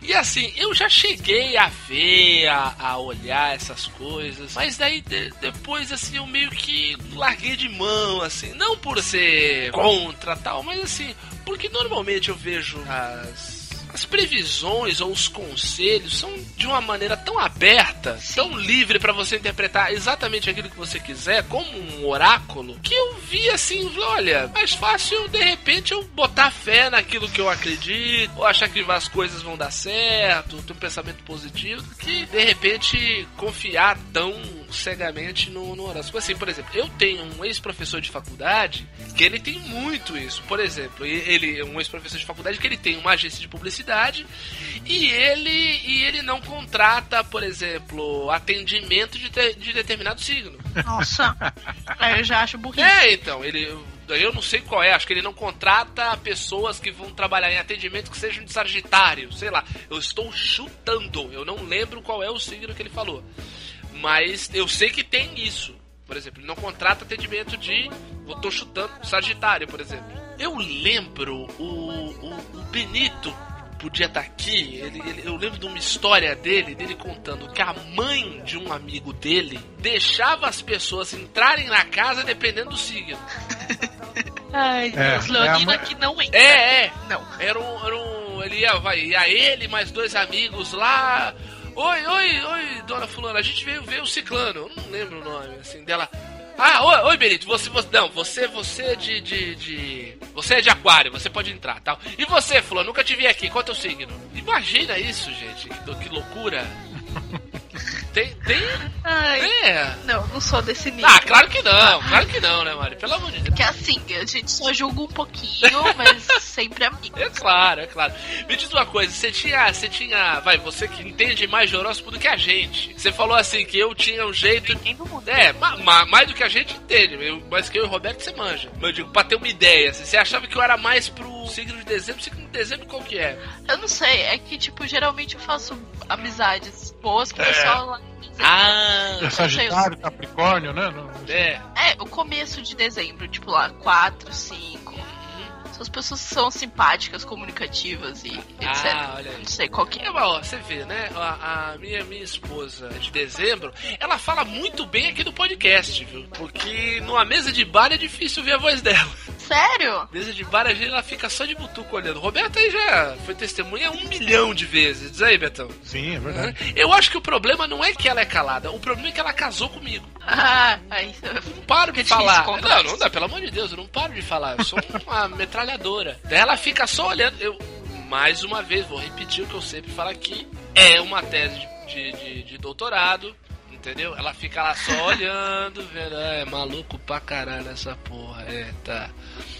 E assim, eu já cheguei a ver, a, a olhar essas coisas, mas daí de- depois, assim, eu meio que larguei de mão, assim, não por ser contra tal, mas assim, porque normalmente eu vejo as. As previsões ou os conselhos são de uma maneira tão aberta, tão livre pra você interpretar exatamente aquilo que você quiser, como um oráculo, que eu vi assim, olha, mais fácil de repente eu botar fé naquilo que eu acredito, ou achar que as coisas vão dar certo, ter um pensamento positivo, que de repente confiar tão cegamente no, no horóscopo. Assim, por exemplo, eu tenho um ex-professor de faculdade que ele tem muito isso. Por exemplo, ele é um ex-professor de faculdade que ele tem uma agência de publicidade e ele e ele não contrata, por exemplo, atendimento de, te- de determinado signo. Nossa, Aí eu já acho burrice. É, então, ele. Eu não sei qual é, acho que ele não contrata pessoas que vão trabalhar em atendimento que sejam de Sagitário, sei lá. Eu estou chutando, eu não lembro qual é o signo que ele falou. Mas eu sei que tem isso. Por exemplo, ele não contrata atendimento de. Eu tô chutando Sagitário, por exemplo. Eu lembro o, o, o Benito podia estar aqui. Ele, ele- eu lembro de uma história dele, dele contando que a mãe de um amigo dele deixava as pessoas entrarem na casa dependendo do signo. Ai, É, Deus, é Leonina mãe- que não entra. É, é. Não. Era um. Era um ele ia, vai, ia ele mais dois amigos lá. Oi, oi, oi, dona Fulana, a gente veio ver o Ciclano. Eu não lembro o nome, assim, dela. Ah, oi, oi Benito, você, você. Não, você, você é de, de, de. Você é de aquário, você pode entrar tal. E você, Fulano, nunca te vi aqui, qual é o teu signo? Imagina isso, gente, que, que loucura. Tem. Tem. Ai, É. não, não sou desse nível. Ah, claro que não, claro que não, né, Mari? Pelo amor de Deus. Porque assim, a gente só julga um pouquinho, mas sempre amigo. É claro, é claro. Me diz uma coisa, você tinha, você tinha, vai, você que entende mais de horóscopo do que a gente. Você falou assim que eu tinha um jeito, muito. é, ma- ma- mais do que a gente entende, eu, mais que eu e o Roberto você manja. Mas eu digo, pra ter uma ideia, assim, você achava que eu era mais pro signo de dezembro, signo de dezembro qual que é? Eu não sei, é que, tipo, geralmente eu faço amizades boas com o pessoal lá. Ah, É Sagitário, Capricórnio, né? Não- é. É, o começo de dezembro, tipo lá, 4, 5. São as pessoas que são simpáticas, comunicativas e etc. Ah, olha aí. Não sei qual que é. Mas, ó, você vê, né? A, a minha, minha esposa de dezembro, ela fala muito bem aqui do podcast, viu? Porque numa mesa de bar é difícil ver a voz dela. Sério? Mesa de bar, às vezes ela fica só de butuco olhando. Roberto aí já foi testemunha um milhão de vezes. Diz aí, Betão. Sim, é verdade. Eu acho que o problema não é que ela é calada, o problema é que ela casou comigo. Ah, aí. não paro de falar. Não, não dá, pelo amor de Deus, eu não paro de falar. Eu sou uma metralhadora. Daí ela fica só olhando. Eu, mais uma vez, vou repetir o que eu sempre falo aqui. É uma tese de, de, de doutorado. Entendeu? Ela fica lá só olhando, vendo, ah, é maluco pra caralho essa porra. É, tá.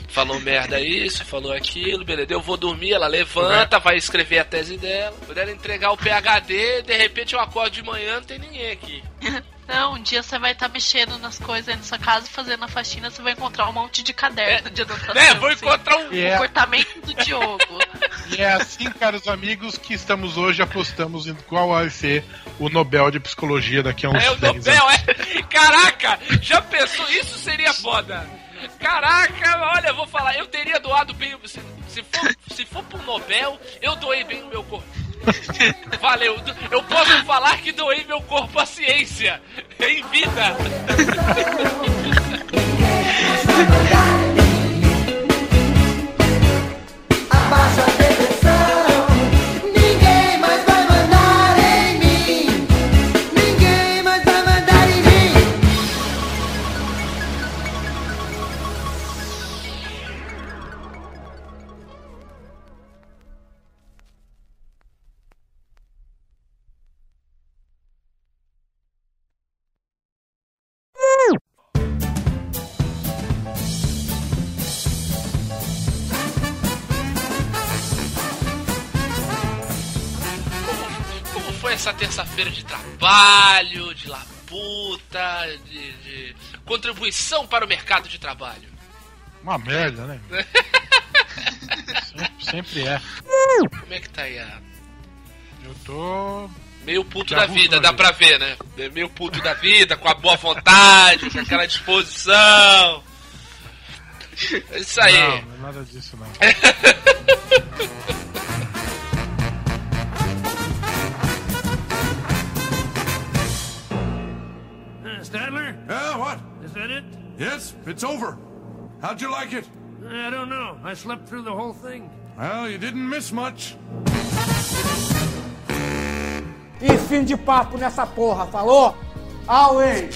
Falou merda isso, falou aquilo, beleza. Eu vou dormir, ela levanta, vai escrever a tese dela. Quando ela entregar o PHD, de repente eu acordo de manhã, não tem ninguém aqui. Não, um dia você vai estar mexendo nas coisas aí na sua casa, fazendo a faxina, você vai encontrar um monte de caderno de anotação. Né? Vou assim. encontrar um. O é, comportamento do Diogo. e é assim, caros amigos, que estamos hoje apostamos em qual vai ser o Nobel de Psicologia daqui a uns É o 10 Nobel, anos. é? Caraca, já pensou? Isso seria foda. Caraca, olha, eu vou falar, eu teria doado bem. Se, se, for, se for pro Nobel, eu doei bem o meu corpo. Valeu, eu posso falar que doei meu corpo à ciência em vida. labuta, de, de contribuição para o mercado de trabalho? Uma merda, né? sempre, sempre é. Como é que tá aí a. Eu tô. Meio puto da vida, dá pra ver, né? É Meio puto da vida, com a boa vontade, com aquela disposição. É isso aí. Não, não é nada disso, não. Stadler? Yeah, what? Is that it? Yes, it's over. How'd you like it? I don't know. I slept through the whole thing. Well, you didn't miss much. E fim de papo nessa porra, falou? Away!